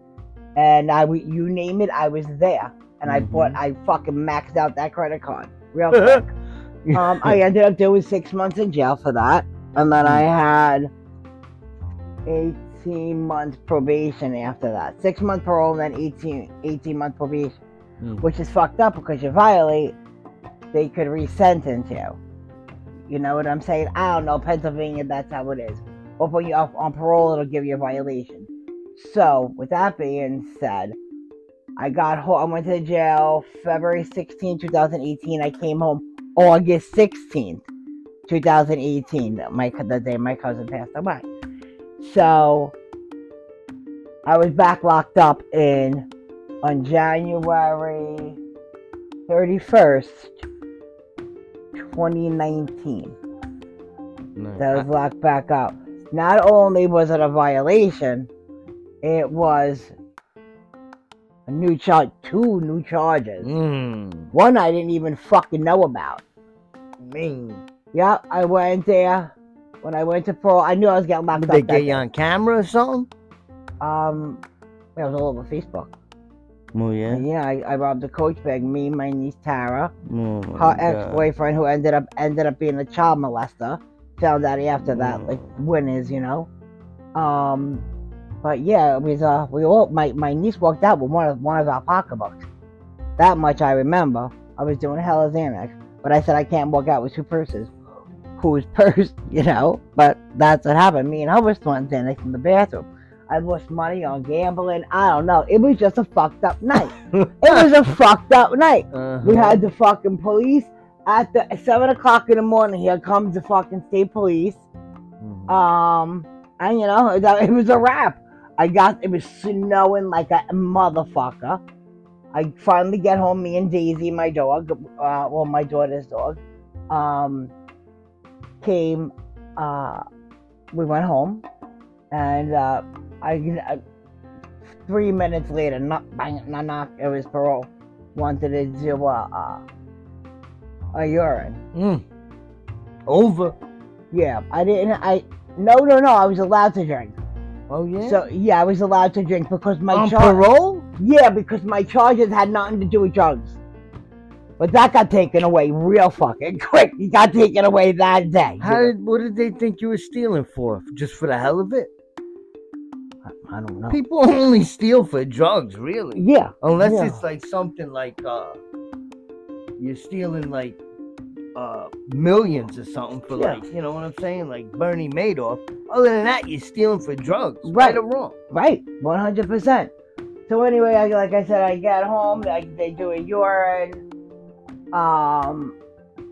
and I you name it, I was there, and I Mhm. bought, I fucking maxed out that credit card real quick. um, I ended up doing six months in jail for that, and then I had 18 months probation after that. Six month parole, and then 18, 18 month probation Mm. which is fucked up because you violate, they could resentence you. You know what I'm saying? I don't know, Pennsylvania, that's how it is. Or when you off on parole, it'll give you a violation. So, with that being said, I got home. I went to jail February 16, 2018. I came home August 16th, 2018. My the day my cousin passed away. So I was back locked up in on January 31st, 2019. That was locked back up. Not only was it a violation, it was a new charge, two new charges. Mm. One I didn't even fucking know about. Mean. Yeah, I went there. When I went to parole, I knew I was getting locked Did up. they get you on camera or something? Um, it was all over Facebook. Oh yeah. And, yeah, I, I robbed a coach bag. Me, my niece Tara, Oh, my her ex-boyfriend, who ended up ended up being a child molester, found out after that, like when is, you know. Um, but yeah, it was uh, we all my my niece walked out with one of one of our pocketbooks. That much I remember. I was doing hell as Xanax, but I said I can't walk out with two purses. Whose purse, you know? But that's what happened. Me and her were throwing Xanax in the bathroom. I lost money on gambling. I don't know. It was just a fucked up night. it was a fucked up night. Uh-huh. We had the fucking police at the seven o'clock in the morning. Here comes the fucking state police. Mhm. Um, and you know that- it was a wrap. I got it was snowing like a motherfucker. I finally get home. Me and Daisy, my dog, uh, well, my daughter's dog, um, came. Uh, we went home, and uh, I, I three minutes later, not bang, knock, knock. It was parole. Wanted to do a uh, a urine. Mm. Over. Yeah, I didn't. I no, no, no. I was allowed to drink. Oh yeah. So yeah, I was allowed to drink because my on char- parole? yeah, because my charges had nothing to do with drugs. But that got taken away real fucking quick. It got taken away that day. How did? What did they think you were stealing for? Just for the hell of it? I don't know. People only steal for drugs, really. yeah. Unless Yeah. it's like something like uh you're stealing like uh millions or something for Yeah. like you know what I'm saying? Like Bernie Madoff. Other than that, you're stealing for drugs. Right. Right or wrong. Right, one hundred percent. So anyway, I, like I said, I get home. I, they do a urine. Um,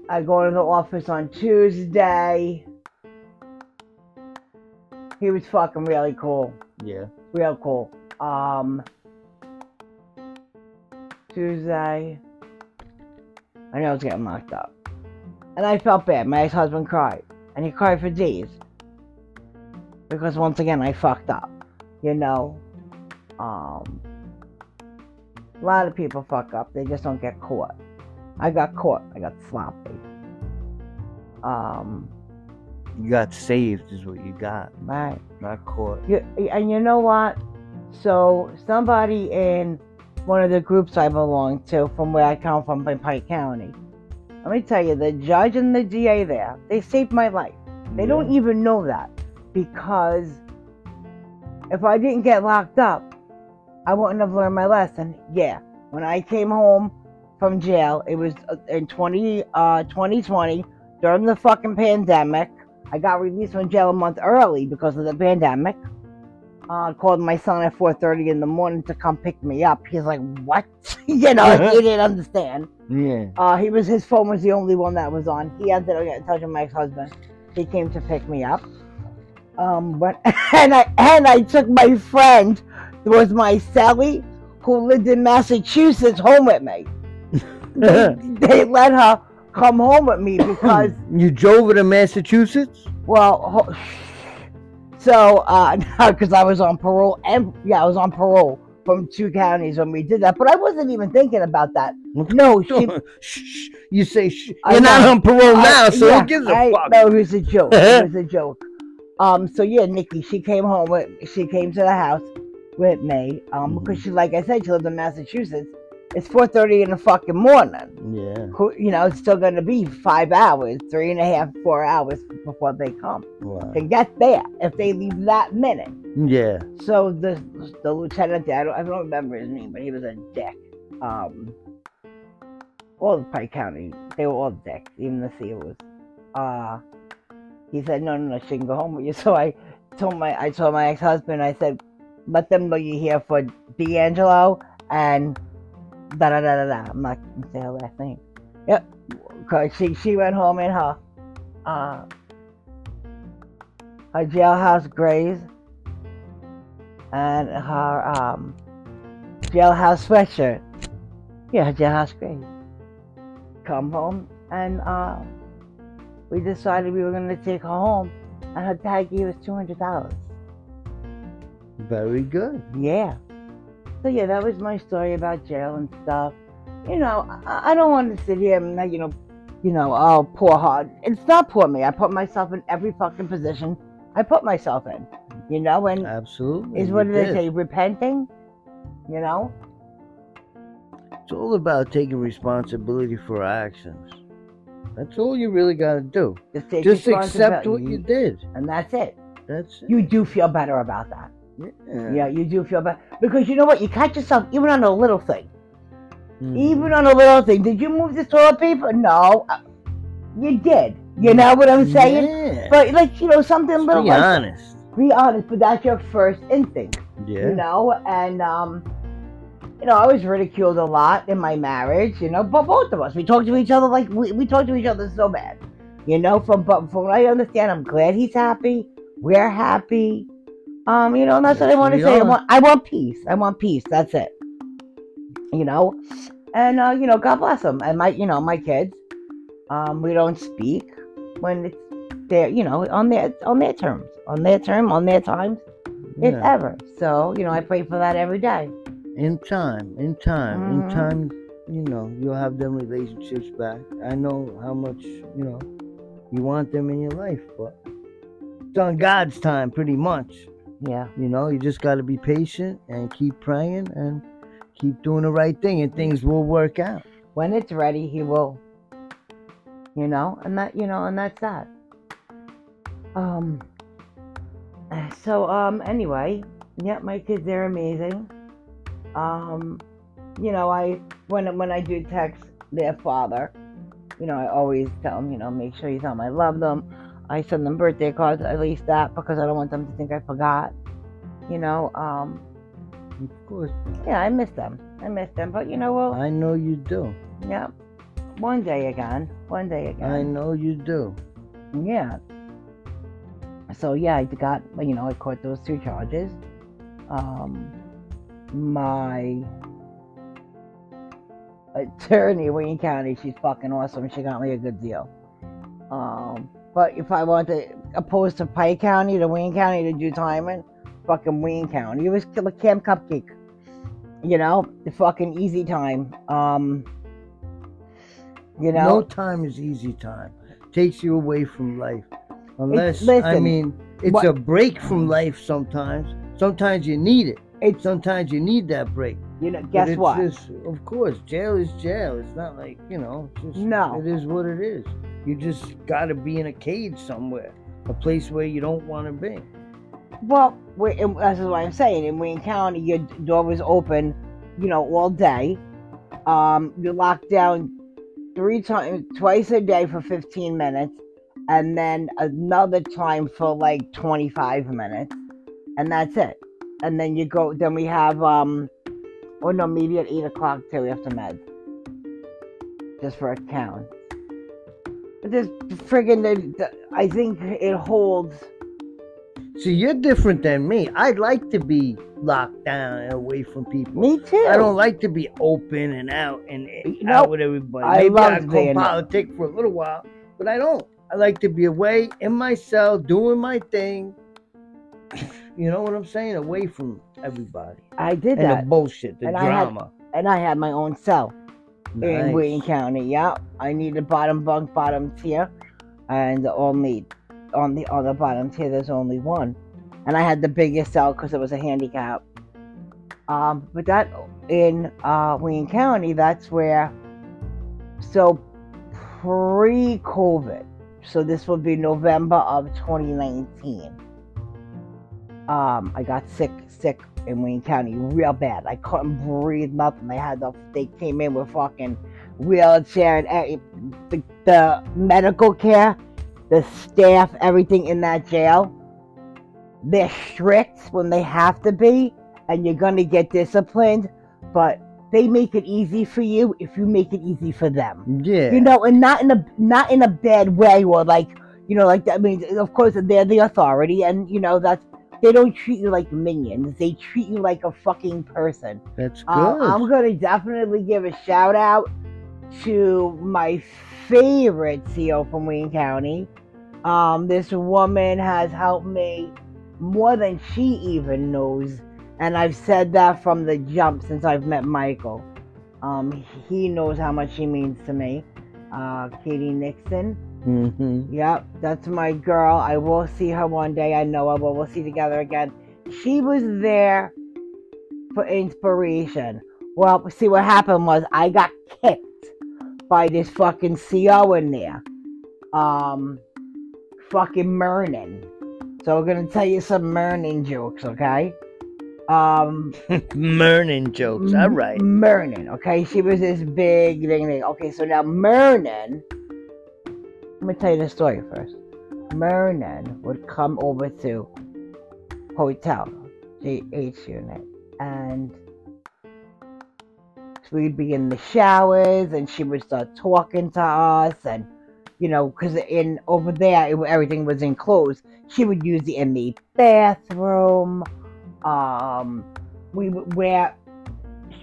I go to the office on Tuesday. He was fucking really cool, Yeah. real cool. Um, Tuesday, I know I was getting locked up, and I felt bad. My ex-husband cried, and he cried for days because once again I fucked up. You know, um, a lot of people fuck up. They just don't get caught. I got caught. I got sloppy. Um, You got saved is what you got. right. Not caught. You, and you know what? So somebody in one of the groups I belong to, from where I come from, in Pike County. Let me tell you, the judge and the DA there, they saved my life. They don't even know that because if I didn't get locked up, I wouldn't have learned my lesson. Yeah, when I came home from jail, it was uh, in 20, uh, 2020 during the fucking pandemic. I got released from jail a month early because of the pandemic. Uh, called my son at 4:30 in the morning to come pick me up. He's like, "What?" you know, he didn't understand. Yeah. Uh, he was his phone was the only one that was on. He ended up getting in touch with my ex-husband. He came to pick me up. Um, but and I and I took my friend, who was my Sally, who lived in Massachusetts, home with me. They, they let her come home with me because you drove her to Massachusetts? well, so uh, because I was on parole and yeah, I was on parole from two counties when we did that, but I wasn't even thinking about that. No, she Shh, you say shh. You're not on parole now, I- so yeah, who gives a I, fuck? No, it was a joke. it was a joke. Um, so yeah, Nikki, she came home with, she came to the house with me. Um, Mm-hmm. because she, like I said, she lives in Massachusetts. It's four thirty in the fucking morning. Yeah. Who- You know, it's still gonna be five hours, three and a half, four hours before they come Wow. to get there. If they leave that minute. Yeah. So the the lieutenant there, I don't, I don't remember his name, but he was a dick. Um, all the Pike County, they were all dicks, even the COs. Uh, he said, no, no, no, she can go home with you. So I told my, I told my ex-husband, I said, let them know you're here for D'Angelo and da da da da da. I'm not gonna say her last name. Yep, cause she she went home in her uh her jailhouse grays and her um jailhouse sweatshirt. Yeah, her jailhouse grays. Come home and uh we decided we were gonna take her home and her dad gave us two hundred dollars. Very good. Yeah. So yeah, that was my story about jail and stuff. You know, I, I don't want to sit here and like, you know, you know, oh poor her. It's not poor me. I put myself in every fucking position I put myself in. You know, and Absolutely. is what do they say, repenting? You know? It's all about taking responsibility for our actions. That's all you really got to do. Just take Just accept what you did. And that's it. That's it. You do feel better about that. Yeah. Yeah, you do feel bad Because you know what? You catch yourself even on a little thing. Mhm. Even on a little thing. Did you move the toilet paper? No. Uh, You did. You know what I'm saying? Yeah. But like, you know, something Let's little be like honest. be honest, but that's your first instinct. Yeah. You know? And um you know, I was ridiculed a lot in my marriage, you know, but both of us. We talk to each other like we, we talk to each other so bad. You know, from but from what I understand, I'm glad he's happy. We're happy. Um, you know, and that's what I want to say. I want I want peace. I want peace. That's it. You know? And uh, you know, God bless them. And my you know, my kids. Um, we don't speak when it's their you know, on their on their terms. On their term, on their times, if ever. So, you know, I pray for that every day. In time, in time, Mhm. in time, you know, you'll have them relationships back. I know how much, you know, you want them in your life, but it's on God's time, pretty much. Yeah. You know, you just got to be patient and keep praying and keep doing the right thing, and things will work out. When it's ready, he will. You know, and that you know, and that's that. Um so um anyway, Yeah, my kids they're amazing. Um, you know, I when when I do text their father, you know, I always tell them, you know, make sure you tell them I love them. I send them birthday cards, at least that, because I don't want them to think I forgot. You know, um, Of course. yeah, I miss them. I miss them, but you know, well, I know you do. yeah, one day again, one day again. I know you do. Yeah. So yeah, I got you know I caught those two charges. Um, my attorney, Wayne County, she's fucking awesome. She got me a good deal. Um, but if I want to, oppose to Pike County, to Wayne County to do time in, fucking Wayne County. It was kill a Camp Cupcake. You know, the fucking easy time. Um, you know, No time is easy time. Takes you away from life. Unless I mean it's what- a break from life sometimes. Sometimes you need it. It's- sometimes you need that break. You know, guess it's what? Just, of course, jail is jail. It's not like you know. Just, No. it is what it is. You just got to be in a cage somewhere, a place where you don't want to be. Well, this is what I'm saying. In Wayne County, your door was open, you know, all day. Um, you're locked down three times, twice a day for 15 minutes, and then another time for like 25 minutes, and that's it. And then you go. Then we have, um, oh no, maybe at eight o'clock too. We have to med, just for a count. But this friggin' I think it holds. See, you're different than me. I'd like to be locked down and away from people. Me too. I don't like to be open and out and out with everybody. I Maybe loved I go being- politic for a little while, but I don't. I like to be away in my cell, doing my thing. You know what I'm saying? Away from everybody I did and that. the bullshit, the And I had- drama. and I had my own cell in Nice. Wayne County. Yeah, I needed bottom bunk, bottom tier, and only on the on the bottom tier there's only one, and I had the biggest cell because it was a handicap. Um, but that in uh, Wayne County, that's where. So pre-COVID, so this would be November of 2019. Um, I got sick, sick in Wayne County real bad. I couldn't breathe, nothing. They had the, they came in with fucking wheelchair and the, the medical care, the staff, everything in that jail. They're strict when they have to be, and you're gonna get disciplined, but they make it easy for you if you make it easy for them Yeah. you know, and not in a not in a bad way or like you know, like that. I mean, of course they're the authority, and you know that's they don't treat you like minions. They treat you like a fucking person. That's good. Uh, I'm gonna definitely give a shout out to my favorite CO from Wayne County. Um, this woman has helped me more than she even knows, and I've said that from the jump since I've met Michael. Um, he knows how much she means to me. Uh, Katie Nixon. Hmm Yep, that's my girl. I will see her one day. I know her, but we'll see together again. She was there for inspiration. Well, see what happened was I got kicked by this fucking CO in there. Um, fucking Mernin. So we're gonna tell you some Mernin jokes, okay? Um, Mernin jokes. All right. Mernin, okay? She was this big thing. Okay, so now Mernin, let me tell you the story first. Mernin would come over to hotel, GH unit, and we'd be in the showers, and she would start talking to us, and you know, because in over there it, everything was enclosed. She would use the inmate bathroom. Um, we where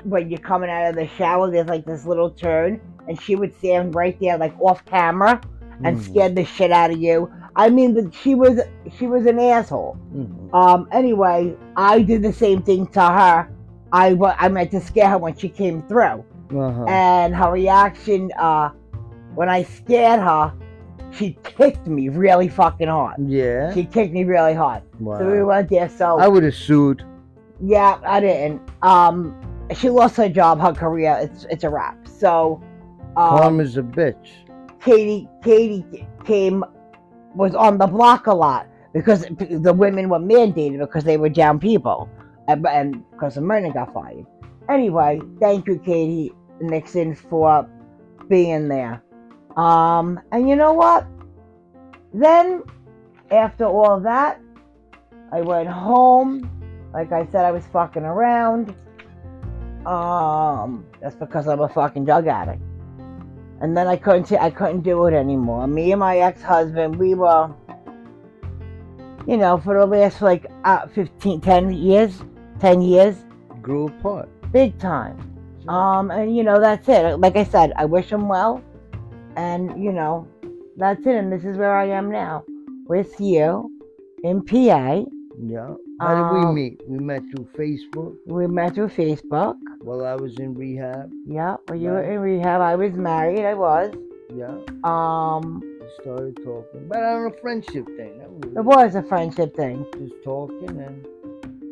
when you're coming out of the shower, there's like this little turn, and she would stand right there, like off camera, and Mhm. scared the shit out of you. I mean, that she was she was an asshole. Mhm. Um. Anyway, I did the same thing to her. I I meant to scare her when she came through, Uh-huh. and her reaction, uh, when I scared her, she kicked me really fucking hard. yeah. She kicked me really hard. Wow. So we went there. So I would have sued. yeah, I didn't. Um, she lost her job, her career. It's it's a wrap. So, um, Karma's a bitch. Katie Katie came was on the block a lot because the women were mandated because they were down people. and and because the Myrna got fired. Anyway, thank you, Katie Nixon, for being there. Um, and you know what? Then, after all that, I went home. Like I said, I was fucking around. Um, that's because I'm a fucking drug addict. And then I couldn't, I couldn't do it anymore. Me and my ex-husband, we were, you know, for the last like uh, 15, 10 years, 10 years, Grew apart. big time. Um, and you know, that's it. Like I said, I wish him well. And, you know, that's it. And this is where I am now with you in PA. Yeah. How did we Um, meet? We met through Facebook We met through Facebook. while I was in rehab. Yeah, when you were in rehab, I was married. I was. Yeah. Um, We started talking. But on a friendship thing. That was it was a friendship thing. just talking and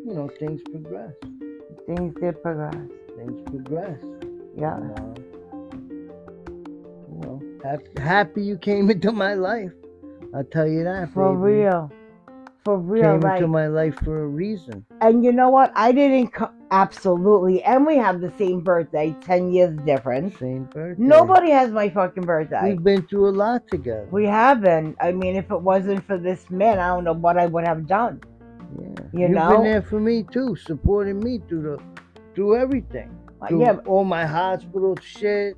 you know, things progress. Things did progress. Things progress. Yeah. And, uh, you know, happy, happy you came into my life. I'll tell you that. For baby. real. For real. Came Like, into my life for a reason. and you know what? I didn't co- absolutely. And we have the same birthday, ten years difference. Same birthday. Nobody has my fucking birthday. We've been through a lot together. We haven't. I mean, if it wasn't for this man, I don't know what I would have done. yeah. you You've know? been there for me too, supporting me through the through everything. Through yeah, all my hospital shit,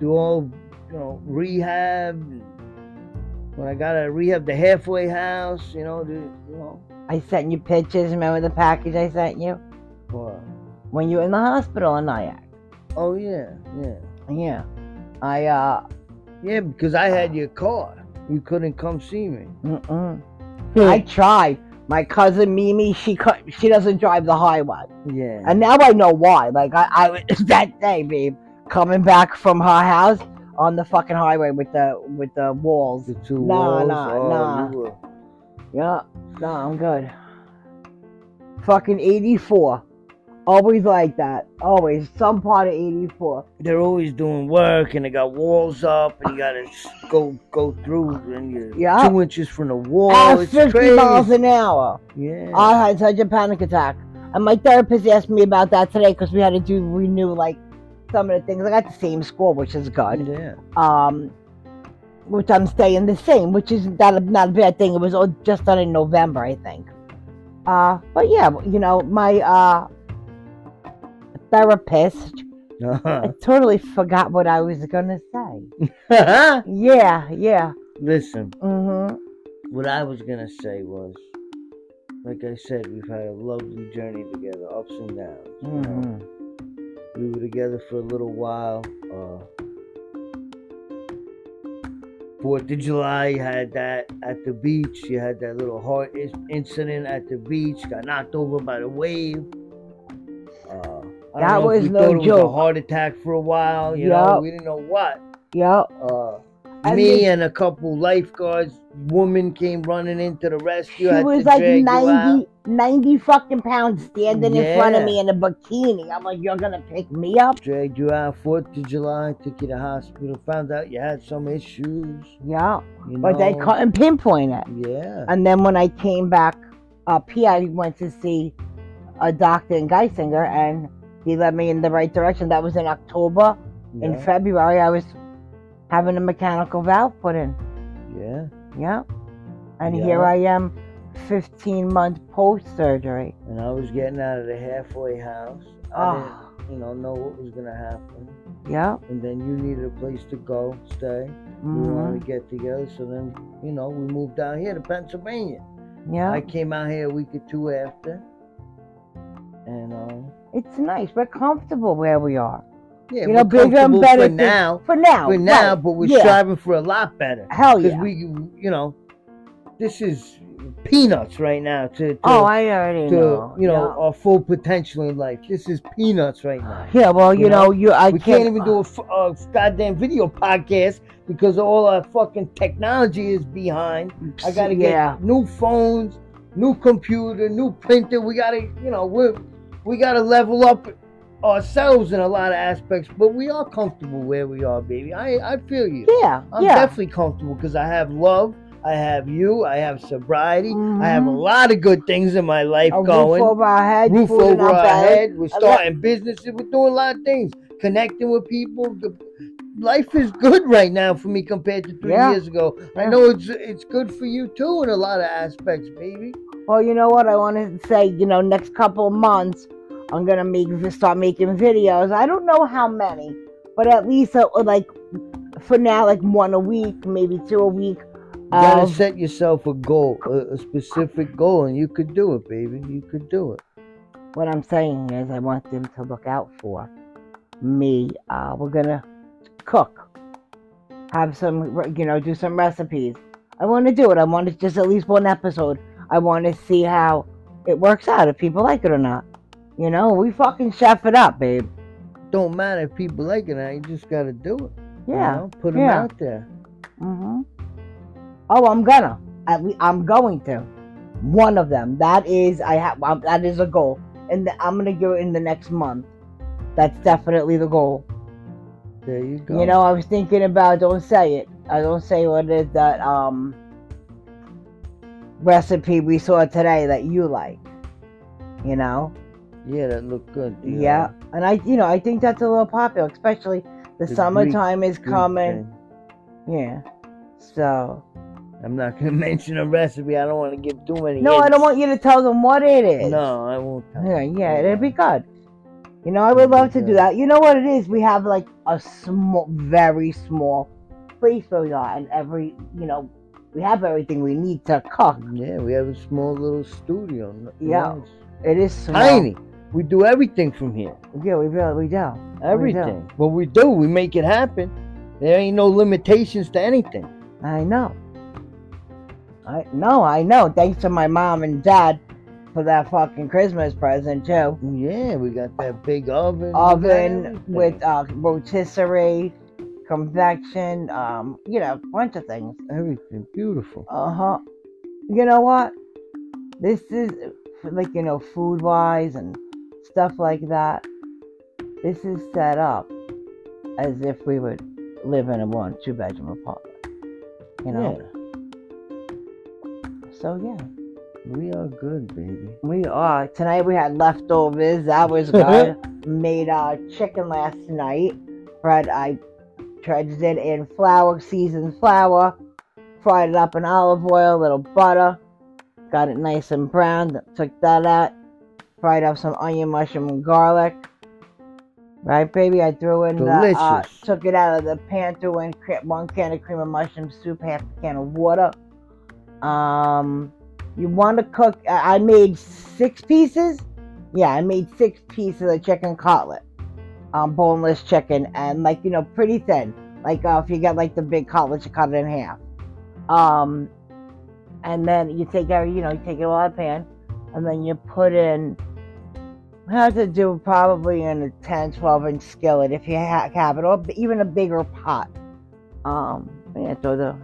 through all you know, rehab. When I got of rehab, the halfway house, you know, the, you know, I sent you pictures. Remember the package I sent you what? when you were in the hospital in Nyack? Oh yeah, yeah. Yeah. I uh. Yeah, because I had your car. You couldn't come see me. Mm-mm. I tried. My cousin Mimi, she she doesn't drive the highway, Yeah. and now I know why. Like I, I was that day, babe, coming back from her house on the fucking highway with the with the walls. the two Nah, walls. nah, oh, nah. Were, Yeah, no, I'm good. Fucking 84. Always like that. Always some part of 84. they're always doing work, and they got walls up, and you gotta go go through, and you're Yeah. two inches from the wall. At it's 50 crazy. miles an hour. yeah. I had such a panic attack. And my therapist asked me about that today because we had to do renew like some of the things. I got the same score, which is good. yeah. Um, which I'm staying the same, which is not not a bad thing. It was all just done in November, I think. Uh, but yeah, you know, my uh therapist. I totally forgot what I was gonna say. Yeah, yeah. Listen, Mhm. what I was gonna say was, like I said, we've had a lovely journey together, ups and downs. you know. We were together for a little while. Uh, Fourth of July, you had that at the beach. You had that little heart incident at the beach. Got knocked over by the wave. Uh, That was no thought it was a joke. heart attack for a while. You Yup. know, we didn't know what. Yeah. Uh, me this- and a couple lifeguards, woman came running into the rescue. She was like drag 90, 90 fucking pounds standing in front of me in a bikini. I'm like, you're gonna pick me up? dragged you out Fourth of July, took you to hospital, found out you had some issues. Yeah. You But they couldn't pinpoint it. Yeah. And then when I came back up here, I went to see a doctor in Geisinger and he led me in the right direction. That was in October. In. February, I was having a mechanical valve put in. yeah. Yeah. And Yeah. here I am, 15 months post surgery. And I was getting out of the halfway house. I Oh, didn't, you know, know what was gonna happen. yeah. And then you needed a place to go, stay. We mhm, wanted to get together. So then, you know, we moved down here to Pennsylvania. Yeah. I came out here a week or two after. And um, It's nice. We're comfortable where we are. Yeah, you know, we're bigger and better for now. For now. For now, right. but we're yeah. striving for a lot better. Hell Because yeah. we, you know, this is peanuts right now to, to, oh, I already to know. you know our full potential in life. This is peanuts right now. Yeah, yeah well, you, you know, know, you I we can't, can't even do a, f- a goddamn video podcast because all our fucking technology is behind. I gotta get Yeah. new phones, new computer, new printer. We gotta, you know, we we gotta level up ourselves in a lot of aspects. But we are comfortable where we are, baby. I I feel you. Yeah, I'm yeah. definitely comfortable because I have love. I have you. I have sobriety. I have a Mhm. lot of good things in my life A going. roof over our head, roof over our head. We're A lot- starting businesses. We're doing a lot of things. Connecting with people. Life is good right now for me compared to three Yeah. years ago. I know it's it's good for you too in a lot of aspects, baby. Well, you know what? I wanted to say, you know, next couple of months, I'm gonna make start making videos. I don't know how many, but at least uh, like for now, like one a week, maybe two a week. You gotta Of, set yourself a goal, a, a specific goal, and you could do it, baby. You could do it. what I'm saying is, I want them to look out for me. Uh, we're gonna cook, have some, you know, do some recipes. I want to do it. I want to just at least one episode. I want to see how it works out, if people like it or not. You know, we fucking chef it up, babe. Don't matter if people like it or not. You just gotta do it. you Yeah. know? put them yeah. out there. hmm Oh, I'm gonna. At least I'm going to. One of them. That is, I have. Um, that is a goal, and the, I'm gonna do it in the next month. That's definitely the goal. There you go. You know, I was thinking about. Don't say it. I don't say what it is that um recipe we saw today that you like. You know. Yeah, that looked good. Yeah, and I, you know, I think that's a little popular, especially the, The summertime is coming. Yeah. So I'm not gonna mention a recipe. I don't want to give too many. no, I don't want you to tell them what it is. No, I won't. tell Yeah, yeah, it'd be good. You know, I would love to do that. You know what it is? We have like a small, very small place where we are, and every, you know, we have everything we need to cook. Yeah, we have a small little studio. Yeah. nice. It is small. Tiny. We do everything from here. Yeah, we really we do. Everything. What we do, we make it happen. There ain't no limitations to anything. I know. I know, I know. Thanks to my mom and dad for that fucking Christmas present too. Yeah, we got that big oven. Oven with uh, rotisserie, convection, um, you know, a bunch of things. everything beautiful. Uh huh. You know what? This is like you know, food wise and stuff like that. This is set up as if we would live in a one, two bedroom apartment. You know. So yeah, Yeah, we are good, baby. we are. Tonight we had leftovers. That was good. Made uh chicken last night. But I dredged it in flour, seasoned flour. Fried it up in olive oil, a little butter. Got it nice and brown. Took that out. Fried up some onion, mushroom, and garlic. Right, baby. I threw in the. Uh, Delicious. took it out of the pan. Threw in cre- one can of cream of mushroom soup, half a can of water. Um, you want to cook? I I made six pieces. Yeah, I made six pieces of chicken cutlet, um, boneless chicken, and like you know, pretty thin. Like uh, if you get like the big cutlet, you cut it in half. Um, and then you take every, you know, you take it all out of the pan, and then you put in. Have to do probably in a 10, 12 inch skillet if you ha- have it, or even a bigger pot. Um, yeah, throw the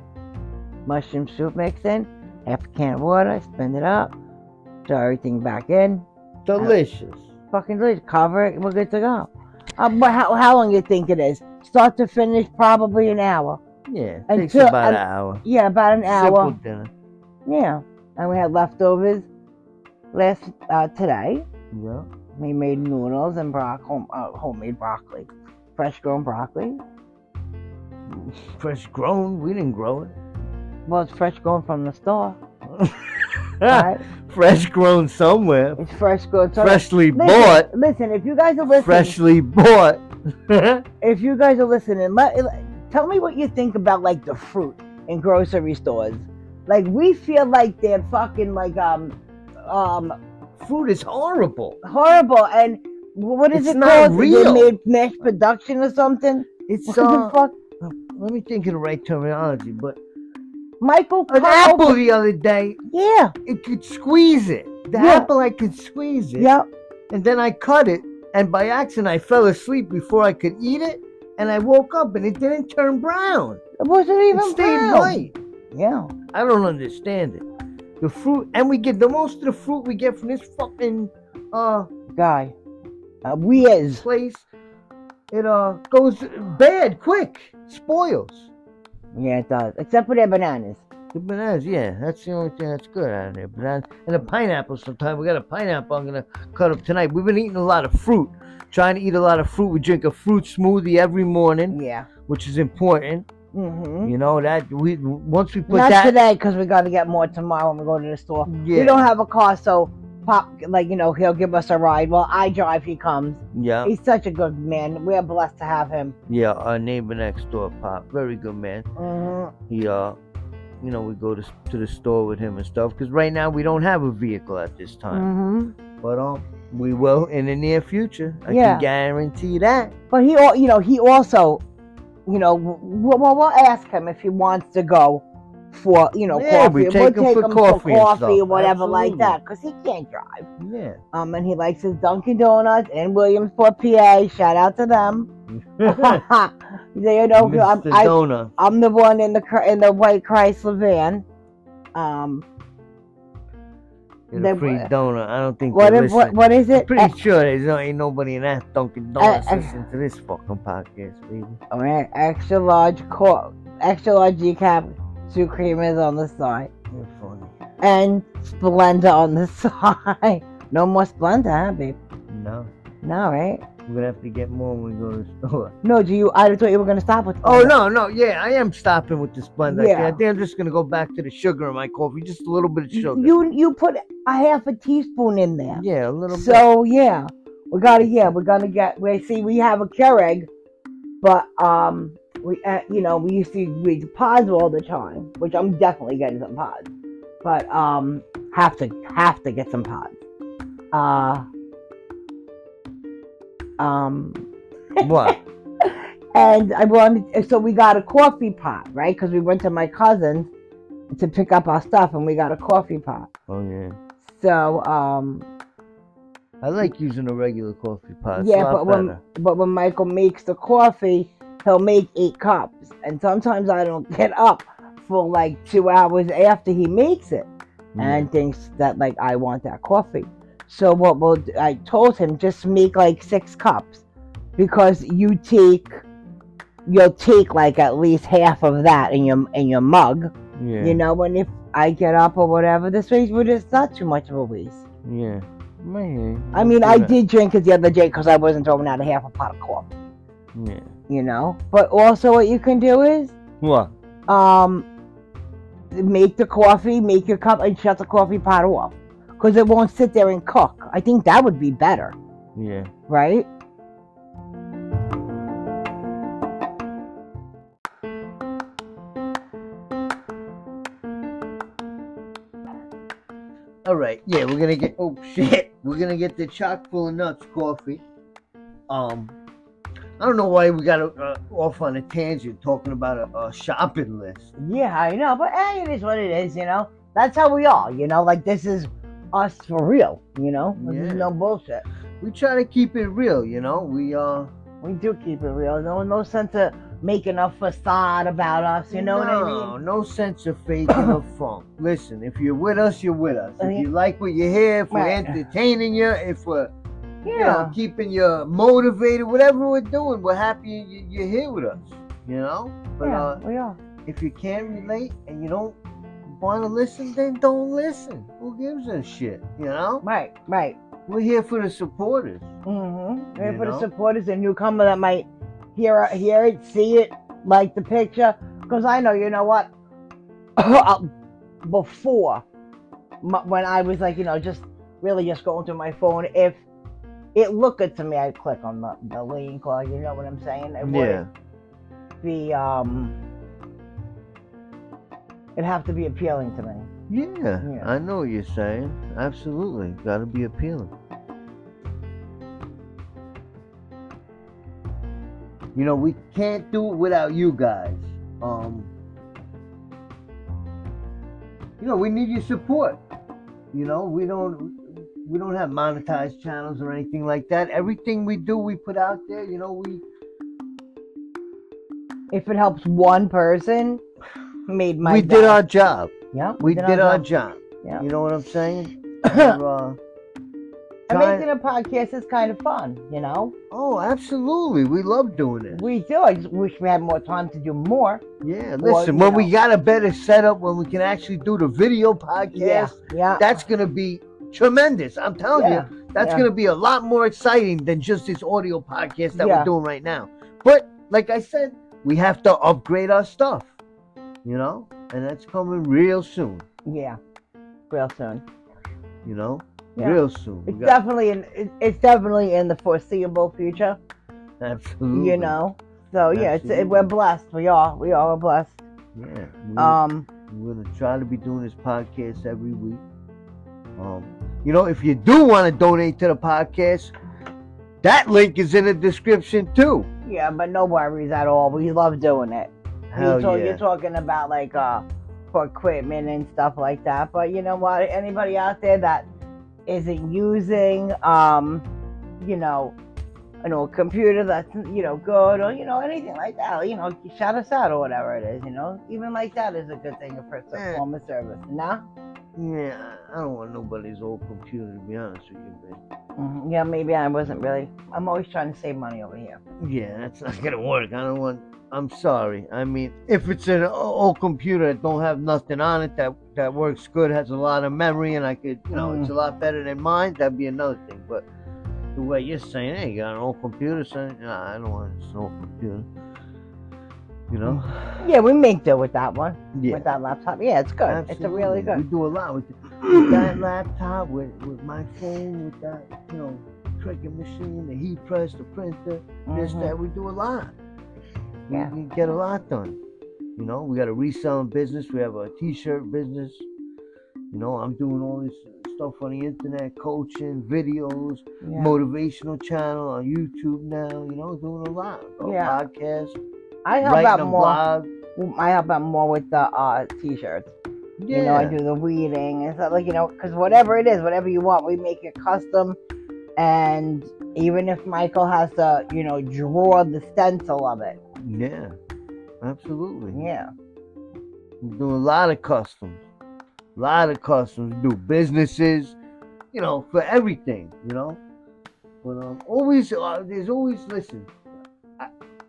mushroom soup mix in, half a can of water, spin it up, throw everything back in, Delicious. fucking delicious. Cover it, we're good to go. Um, but how, how long you think it is? Start to finish, probably an hour. Yeah, takes about and- an hour. Yeah, about an Simple hour. dinner. Yeah, and we had leftovers last uh, today. Yeah. We made noodles and broc home, uh, homemade broccoli, fresh grown broccoli. Fresh grown. We didn't grow it. Well, it's fresh grown from the store. Right? Fresh grown somewhere. It's fresh grown. So Freshly listen, bought. Listen, if you guys are listening, Freshly bought. if you guys are listening, let, tell me what you think about like the fruit in grocery stores. Like we feel like they're fucking like um um Fruit is horrible. horrible and what is It's it not called? real. They made mass production or something. It's What uh, the fuck? let me think of the right terminology, but Michael an Cole- apple the other day, Yeah. it could squeeze it. The Yeah. apple I could squeeze it. Yep. And then I cut it, and by accident I fell asleep before I could eat it, and I woke up and it didn't turn brown. It wasn't even It stayed brown. white. Yeah. I don't understand it. The fruit, and we get the most of the fruit we get from this fucking uh Guy. Uh, we is. place. It uh goes bad quick, spoils. Yeah, it does. Except for their bananas. The bananas, yeah, that's the only thing that's good out of there. Bananas and the pineapple. Sometimes we got a pineapple. I'm gonna cut up tonight. We've been eating a lot of fruit, trying to eat a lot of fruit. We drink a fruit smoothie every morning, Yeah. which is important. Mm-hmm. You know that we once we put Not that. today because we got to get more tomorrow when we go to the store. Yeah. We don't have a car, so Pop, like you know, he'll give us a ride. Well, I drive, he comes. Yeah, He's such a good man. We're blessed to have him. yeah. Our neighbor next door, Pop, very good man. hmm He uh, you know, we go to to the store with him and stuff. Because right now we don't have a vehicle at this time, hmm but um, we will in the near future. I Yeah. can guarantee that. But he, you know, he also, you know, we'll, we'll we'll ask him if he wants to go for, you know, Yeah, coffee. we we'll take him take for him coffee for coffee or whatever like that because he can't drive. Yeah. Um, and he likes his Dunkin' Donuts in Williamsport, PA. Shout out to them. you know, I'm. I. I'm the one in the in the white Chrysler van. Um, Get they- a free donut. I don't think what is what, what is I'm it? pretty sure there's no, ain't nobody in that Dunkin' Donuts uh, listening to this fucking podcast, baby. All right, extra large co- extra large decaf, two creamers on the side, You're funny. and Splenda on the side. no more Splenda, huh, babe? No. No, right? We're gonna have to get more when we go to the store. No, do you? I thought you were gonna stop with. Oh no, no, yeah, I am stopping with the Splenda. Yeah. I think I'm just gonna go back to the sugar in my coffee, just a little bit of sugar. You you put a half a teaspoon in there. yeah, a little bit. So yeah, we gotta yeah, we're gonna get. We see we have a Keurig, but um, we uh, you know we used to read pods all the time, which I'm definitely getting some pods, but um, have to have to get some pods. Uh, um, What? and I wanted so we got a coffee pot, right? Because we went to my cousin's to pick up our stuff, and we got a coffee pot. Oh yeah. So um, I like using a regular coffee pot. It's yeah, but when better. but when Michael makes the coffee, he'll make eight cups, and sometimes I don't get up for like two hours after he makes it, and thinks that like I want that coffee. So what we'll do- I told him just make like six cups, because you take you'll take like at least half of that in your in your mug, yeah, you know. And if I get up or whatever, this way it's not too much of a waste. yeah. Man, I mean, I did drink it the other day because I wasn't throwing out a half a pot of coffee. Yeah. you know. But also, what you can do is What? um, make the coffee, make your cup, and shut the coffee pot off because it won't sit there and cook. I think that would be better, Yeah. right? All right. Yeah, we're gonna get. Oh shit. We're gonna get the chock full of nuts coffee. Um, I don't know why we got uh, off on a tangent talking about a, a shopping list. Yeah, I know, but hey, it is what it is, you know. That's how we are, you know. Like this is us for real, you know. Yeah. no bullshit. We try to keep it real, you know. We uh. We do keep it real. No, no sense of making a facade about us. You know what I no, mean? No sense of faking or funk. Listen, if you're with us, you're with us. If you like what you hear, if we're entertaining you, if we're you Yeah. know, keeping you motivated, whatever we're doing, we're happy you, you're here with us. You know. But yeah, uh, we are. if you can't relate and you don't want to listen, then don't listen. Who gives a shit? You know. Right, right. We're here for the supporters. Mm-hmm. You And for the supporters, a newcomer that might hear hear it, see it, like the picture, because I know, you know what? Before, m- when I was like, you know, just really just going through my phone, if it looked good to me, I'd click on the, the link, or you know what I'm saying? It wouldn't be um, it'd have to be appealing to me. Yeah, Yeah. I know what you're saying. Absolutely. Got to be appealing. You know, we can't do it without you guys. Um, you know, we need your support. You know, we don't we don't have monetized channels or anything like that. Everything we do, we put out there. You know, we If it helps one person, made my we did our job. yeah We did our job. Yeah. You know what I'm saying? Uh, And making a podcast is kind of fun, you know. Oh, absolutely. We love doing it. We do. I just wish we had more time to do more. Yeah, listen, you when we got a better setup, when we can actually do the video podcast, Yeah, yeah. that's going to be tremendous. I'm telling Yeah, you, that's yeah. going to be a lot more exciting than just this audio podcast that Yeah. we're doing right now. But like I said, we have to upgrade our stuff, you know, and that's coming real soon, yeah, real soon. you know, Yeah. real soon. We It's got- definitely in. it- It's definitely in the foreseeable future. absolutely. You know. So yeah, it's, Absolutely. we're blessed. We are. We all are blessed. Yeah. we- Um. We're gonna try to be doing this podcast every week. Um, you know, if you do want to donate to the podcast, that link is in the description too. Yeah, but no worries at all. We love doing it. Hell you're, yeah! you're talking about like uh for equipment and stuff like that. But you know what? Anybody out there that isn't using um, you know, an old computer that's you know good or you know anything like that, you know, shout us out or whatever it is. You know, even like that is a good thing for Eh. form of service. Nah. Yeah, I don't want nobody's old computer to be honest with you, man. Mhm. Yeah, maybe I wasn't really. I'm always trying to save money over here. Yeah, that's not gonna work. I don't want. I'm sorry. I mean, if it's an old computer that don't have nothing on it that that works good, has a lot of memory, and I could, you know, it's a lot better than mine. That'd be another thing. But the way you're saying, hey, you got an old computer, son? Nah, I don't want an old computer. You know? Yeah, we make do with that one. Yeah. With that laptop. Yeah, it's good. It's a really good. We do a lot with, with that laptop, with, with my phone, with that, you know, Cricut machine, the heat press, the printer, this, Mhm. that. We do a lot. We, Yeah. we get a lot done. You know, we got a reselling business. We have a t-shirt business. You know, I'm doing all this stuff on the internet, coaching, videos, Yeah. motivational channel on YouTube now. You know, doing a lot. A Yeah. podcast, I help out more. blog. I help out more with the uh, t-shirts. Yeah. You know, I do the weeding and stuff like you know, because whatever it is, whatever you want, we make it custom. And even if Michael has to, you know, draw the stencil of it, Yeah, absolutely. yeah, We do a lot of customs. A lot of customs. We do businesses, you know, for everything, you know. But um, always, uh, there's always, listen, I,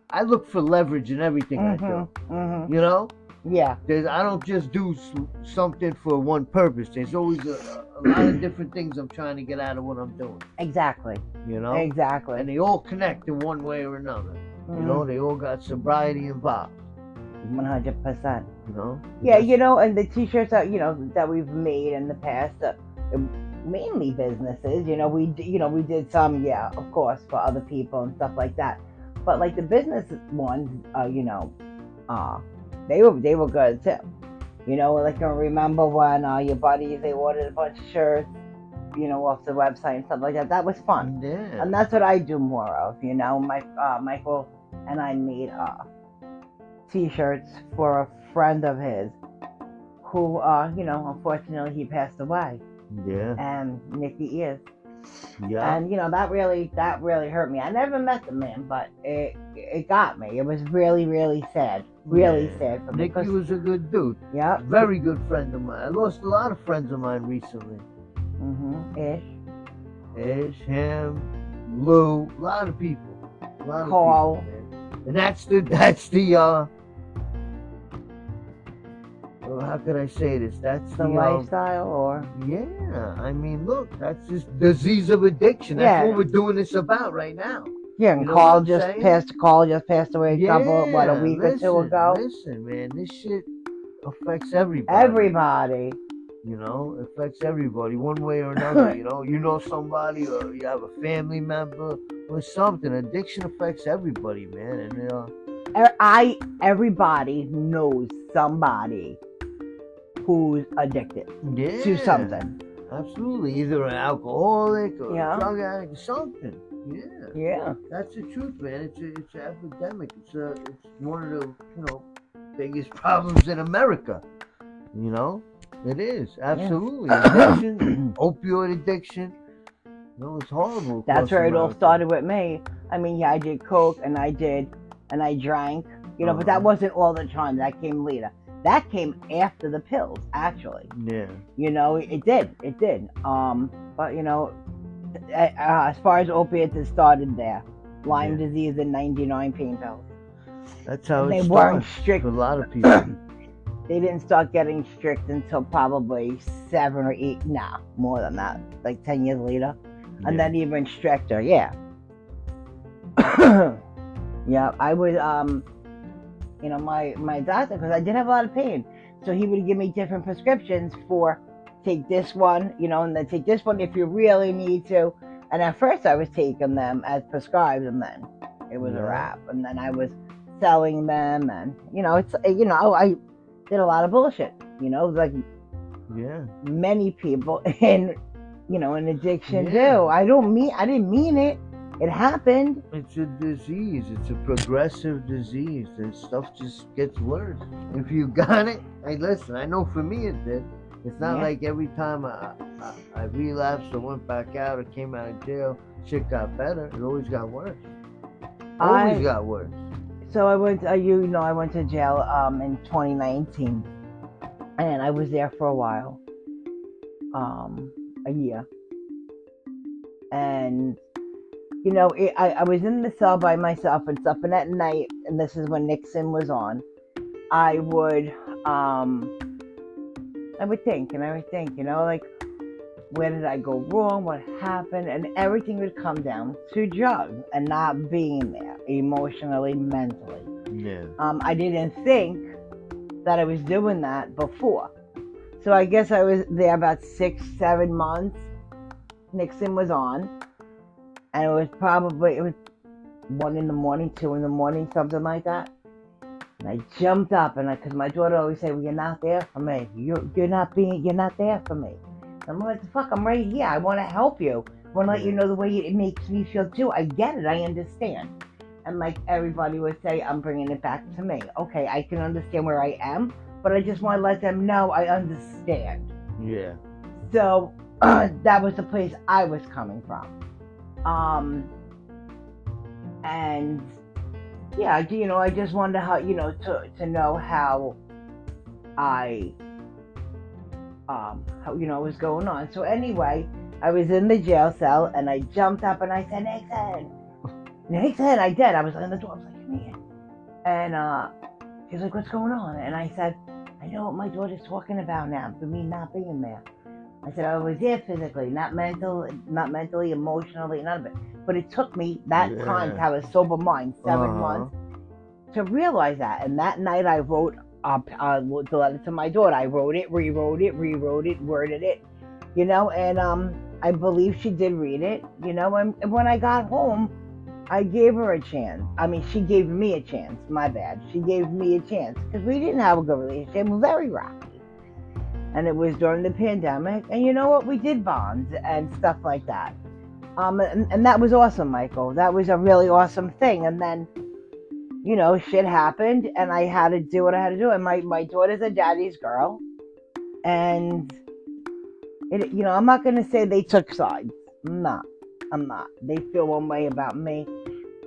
I look for leverage in everything I do. mm-hmm, mm-hmm. You know, yeah, there's, I don't just do something for one purpose. There's always a, a lot of different things I'm trying to get out of what I'm doing, exactly, you know. exactly. And they all connect in one way or another. You know, they all got sobriety involved. one hundred percent. You know. Yeah, you know, and the t-shirts that you know that we've made in the past, uh, mainly businesses. You know, we you know we did some, yeah, of course, for other people and stuff like that. But like the business ones, uh, you know, uh, they were they were good too. You know, like I remember when uh, your buddies they ordered a bunch of shirts, you know, off the website and stuff like that. That was fun, Yeah. and that's what I do more of. You know, my uh, Michael and I made uh, t-shirts for a friend of his who, uh, you know, unfortunately he passed away, Yeah. and Nicky is, Yeah. and you know that really that really hurt me. I never met the man, but it it got me. It was really really sad, really Yeah. sad for me. Nicky 'cause- was a good dude. yeah, Very good friend of mine. I lost a lot of friends of mine recently. mm-hmm, ish, Ish, him, Lou, a lot of people. A lot of Carl. people, man. And that's the that's the uh well, how could I say this? That's the the, um, lifestyle, or yeah. I mean, look, that's this disease of addiction. That's Yeah. what we're doing this about right now. yeah, and You know Carl just saying? passed. Carl just passed away a couple, what, a Yeah, week or two ago. Listen, man, this shit affects everybody. Everybody, You know, affects everybody one way or another. you know, you know somebody or you have a family member or something. Addiction affects everybody, man. And uh, Er- I everybody knows somebody who's addicted yeah, to something. Absolutely, either an alcoholic or Yeah. a drug addict, or something. Yeah, Yeah. that's the truth, man. It's a, it's an epidemic. It's a, it's one of the you know biggest problems in America. You know, it is absolutely addiction, opioid addiction. No, it's horrible. That's where it all started with me. I mean, yeah, I did coke and I did and I drank, you know, but that Uh-huh. wasn't all the time. That came later. That came after the pills, actually. Yeah. You know, it did. It did. Um, but you know, uh, as far as opiates, it started there. Lyme Yeah. disease and 99 pain pills. That's how they it weren't strict. a lot of people. They didn't start getting strict until probably seven or eight, nah, more than that, like 10 years later. And Yeah. then even stricter, yeah. yeah, I would, um, you know, my, my doctor, because I did have a lot of pain. So he would give me different prescriptions for take this one, you know, and then take this one if you really need to. And at first I was taking them as prescribed, and then it was a wrap. And then I was selling them, and, you know, it's, you know, I did a lot of bullshit, you know, like yeah. many people in you know an addiction Yeah. do i don't mean i didn't mean it it happened It's a disease. It's a progressive disease. And stuff just gets worse. If you got it, hey, listen. I know for me it did. It's not Yeah. like every time I, I, I relapsed or went back out or came out of jail, shit got better. It always got worse. Always I- got worse. so i went uh, you know i went to jail um in 2019 and i was there for a while um a year. And you know it, I, I was in the cell by myself and stuff and at night and this is when nixon was on. I would um i would think and i would think you know like where did i go wrong? What happened? And everything would come down to drugs and not being there emotionally mentally. Yeah. um, I didn't think that I was doing that before. So I guess I was there about six, seven months. Nixon was on, and it was probably it was one in the morning, two in the morning, something like that. And I jumped up, and I, because my daughter always said, "Well, you're not there for me. You're you're not being, you're not there for me." I'm like, fuck, I'm right here. I want to help you. I want to let you know the way it makes me feel too. I get it. I understand." and like everybody would say, I'm bringing it back to me. Okay, I can understand where I am, but I just want to let them know I understand. Yeah. So that was the place I was coming from. Um, and yeah, you know, I just wanted how you know to to know how I um how you know was going on. So anyway, I was in the jail cell and I jumped up and I said, Nixon, Nixon, I did. I was on the door. I was like, man. And uh, she's like, what's going on? And I said, I know what my daughter's talking about now for me not being there. I said I was there physically, not mental, not mentally, emotionally, none of it. But it took me that time to have a sober mind, 7 Uh-huh. months, to realize that. And that night I wrote up uh, the letter to my daughter. I wrote it, rewrote it, rewrote it, worded it, you know. And um, I believe she did read it, you know. And, and when I got home, I gave her a chance. I mean, she gave me a chance. My bad. She gave me a chance because we didn't have a good relationship. Very rocky. And it was during the pandemic. And you know what? We did bonds and stuff like that. Um, and, and that was awesome, Michael. That was a really awesome thing. And then, you know, shit happened, and I had to do what I had to do. And my my daughter's a daddy's girl, and it, you know, I'm not gonna say they took sides. I'm not. I'm not. They feel one way about me,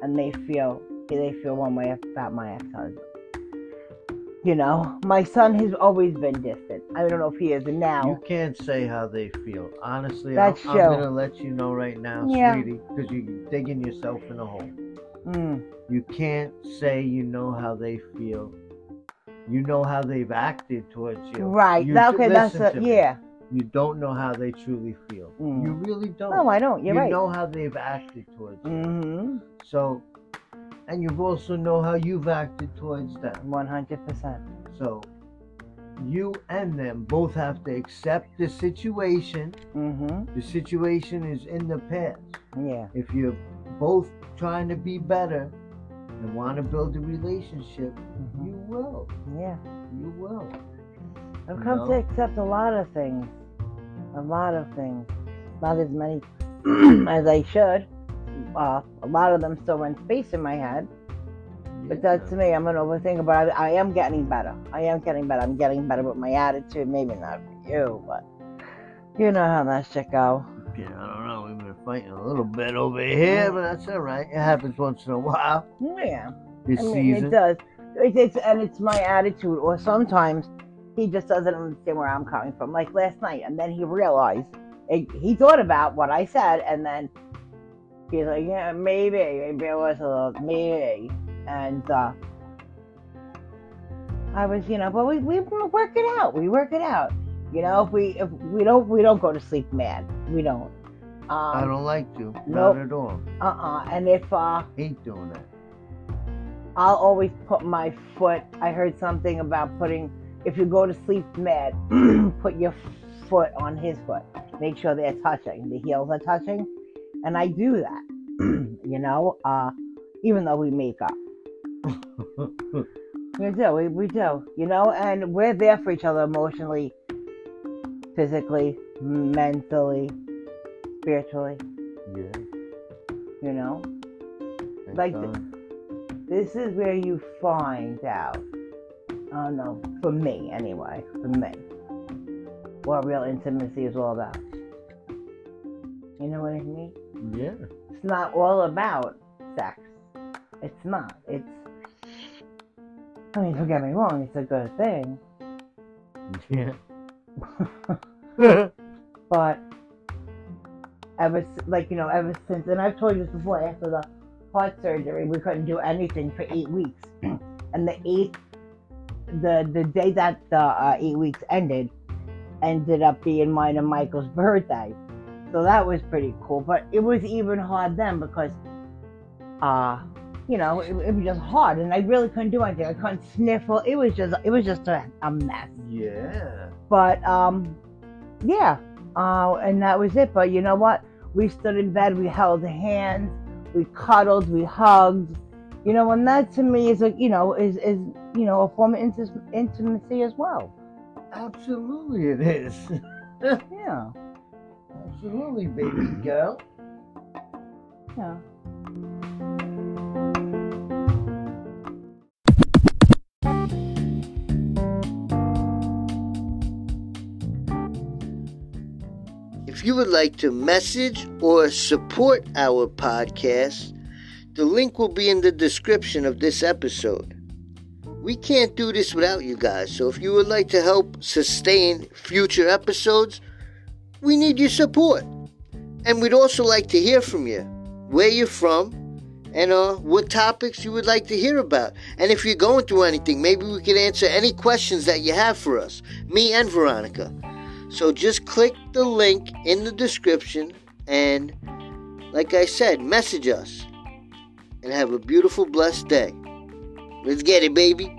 and they feel they feel one way about my ex-husband. You know, my son has always been distant. I don't know if he is now. You can't say how they feel. Honestly, That's I'm, I'm gonna let you know right now, Yeah. sweetie, because you're digging yourself in a hole. Mm, You can't say you know how they feel. You know how they've acted towards you. right. You okay. That's a, me. Yeah. You don't know how they truly feel. Mm. You really don't. No, I don't. You're you right. know how they've acted towards you. Mm-hmm. So, and you also know how you've acted towards them. One hundred percent. So, you and them both have to accept the situation. Mm-hmm. The situation is in the past. Yeah. If you're both trying to be better and want to build a relationship, Mhm. you will. Yeah. You will. I've come No. to accept a lot of things. A lot of things. Not as many as I should. Uh, a lot of them still run space in my head. But that's me. I'm an overthinker, but I, I am getting better. I am getting better. I'm getting better with my attitude. Maybe not for you, but you know how that shit go. Yeah, I don't know. We've been fighting a little bit over here, but that's all right. It happens once in a while. Yeah. This I mean, season. it does. It's, it's and it's my attitude. Or sometimes he just doesn't understand where I'm coming from. Like last night, and then he realized it, he thought about what I said, and then he's like, yeah, maybe, maybe it was a little, maybe, and uh, I was, you know, but we we work it out. We work it out. You know, if we if we don't we don't go to sleep mad. We don't. Um, I don't like to. Nope. Not at all. Uh-uh. And if uh, Hate doing that. I'll always put my foot. I heard something about putting. If you go to sleep mad, put your foot on his foot. Make sure they're touching. The heels are touching, and I do that. you know, uh, even though we make up. We do, we, we do, you know, and we're there for each other emotionally, physically, mentally, spiritually, Yeah. you know. that's Like fine. This is where you find out. I don't know, for me anyway, for me, what real intimacy is all about. You know what I mean? Yeah. It's not all about sex. It's not. It's. I mean, don't get me wrong, it's a good thing. Yeah. but ever like you know ever since and i've told you this before after the heart surgery we couldn't do anything for eight weeks and the eighth the the day that the uh, eight weeks ended ended up being mine and michael's birthday. So that was pretty cool but it was even hard then because uh you know it, it was just hard and i really couldn't do anything. I couldn't sniffle. It was just it was just a, a mess. Yeah. but um yeah uh and that was it. But you know what? We stood in bed we held hands we cuddled we hugged you know and that to me is like you know is is you know a form of inti- intimacy as well Absolutely, it is. yeah Absolutely, baby girl. yeah If you would like to message or support our podcast, the link will be in the description of this episode. We can't do this without you guys, so if you would like to help sustain future episodes, we need your support. And we'd also like to hear from you, where you're from, and uh, what topics you would like to hear about. And if you're going through anything, maybe we could answer any questions that you have for us, me and Veronica. So just click the link in the description and, like I said, message us. And have a beautiful, blessed day. Let's get it, baby.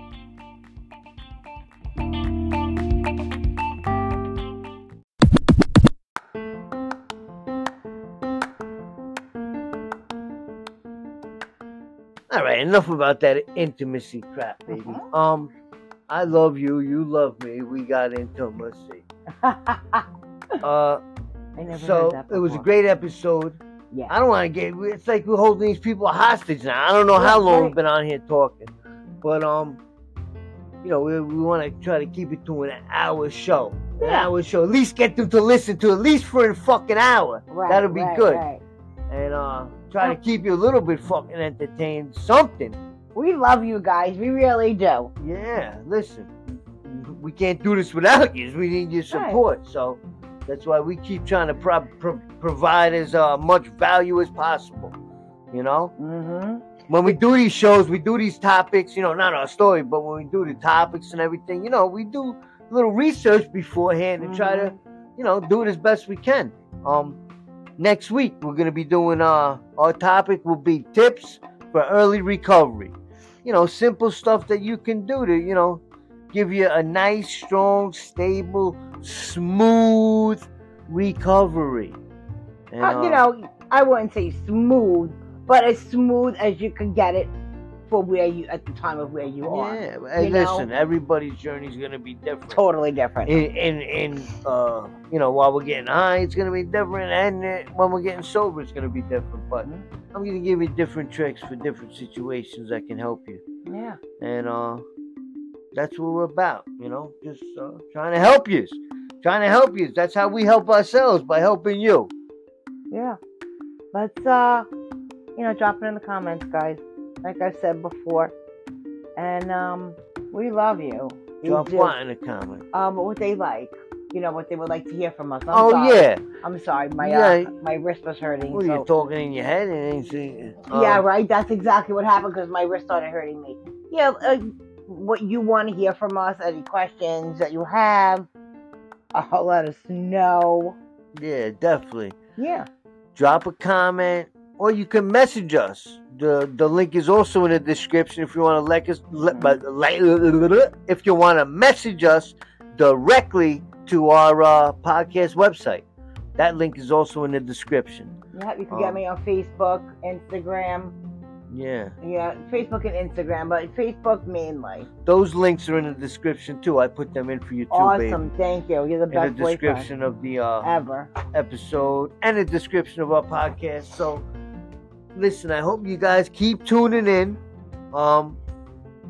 All right, enough about that intimacy crap, baby. Mhm. Um, I love you. You love me. We got intimacy. Uh, I never so heard that it was a great episode. Yeah I don't want to get. It's like we're holding these people hostage now. I don't know how long we've been on here talking, but um, you know, we, we want to try to keep it to an hour show. An Yeah. hour show. At least get them to listen to at least for a fucking hour. right, That'll be right, good. right. And uh, try Yeah. to keep you a little bit fucking entertained. Something. we love you guys we really do Yeah. Listen, we can't do this without you. We need your support. So that's why we keep trying to pro- pro- provide as uh, much value as possible. You know. mm-hmm when we do these shows, we do these topics, you know, not our story, but when we do the topics and everything, you know, we do a little research beforehand and try to, you know, do it as best we can. Um, next week we're gonna be doing uh our topic will be tips for early recovery. You know, simple stuff that you can do to, you know, give you a nice, strong, stable, smooth recovery. And, Uh, you know, I wouldn't say smooth, but as smooth as you can get it for where you at the time of where you are. Yeah, hey, you know? listen, everybody's journey is gonna be different. Totally different. In, in, in uh, you know, while we're getting high, it's gonna be different, and uh, when we're getting sober, it's gonna be different. But I'm gonna give you different tricks for different situations that can help you, yeah. and uh, that's what we're about. You know, just uh, trying to help you, trying to help you. That's how we help ourselves by helping you. Yeah. Let's uh you know, drop it in the comments, guys. Like I said before. And um we love you. We Drop do. what in the comment. Um what they like. you know, what they would like to hear from us. I'm oh sorry. yeah. I'm sorry. My Yeah. uh, my wrist was hurting. Well, so- you're talking in your head and anything. yeah, right. That's exactly what happened because my wrist started hurting me. Yeah, uh, what you want to hear from us? Any questions that you have? Uh, let us know. Yeah, definitely. Yeah. Drop a comment, or you can message us. the The link is also in the description if you want to like us. le- but like, if you want to message us directly to our uh, podcast website, that link is also in the description. Yeah, you can Um, get me on Facebook, Instagram. Yeah, Yeah, Facebook and Instagram, but Facebook mainly. those links are in the description too. I put them in for you too, awesome. Thank you. You're the babe. In best the boyfriend description of the uh, ever. episode and the description of our podcast. So, listen, I hope you guys keep tuning in. Um,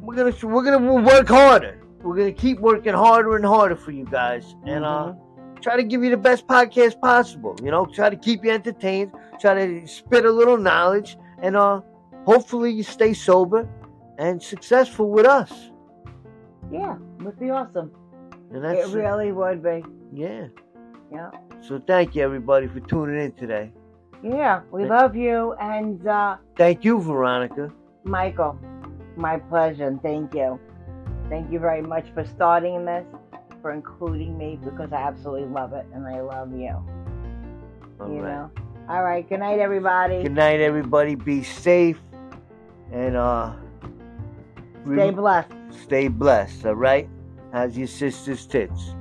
we're gonna we're gonna work harder. We're gonna keep working harder and harder for you guys, and uh, try to give you the best podcast possible. You know, try to keep you entertained. Try to spit a little knowledge, and uh, hopefully you stay sober and successful with us. Yeah, would be awesome. And It really would be. yeah. Yeah. So thank you everybody for tuning in today. Yeah, we Thank- love you. And uh, Thank you, Veronica. Michael, my pleasure. and Thank you. Thank you very much for starting this, for including me, because I absolutely love it and I love you. All you right. know? All right. Good night, everybody. Good night, everybody. Be safe and uh, Stay blessed. stay blessed. All right. How's your sister's tits?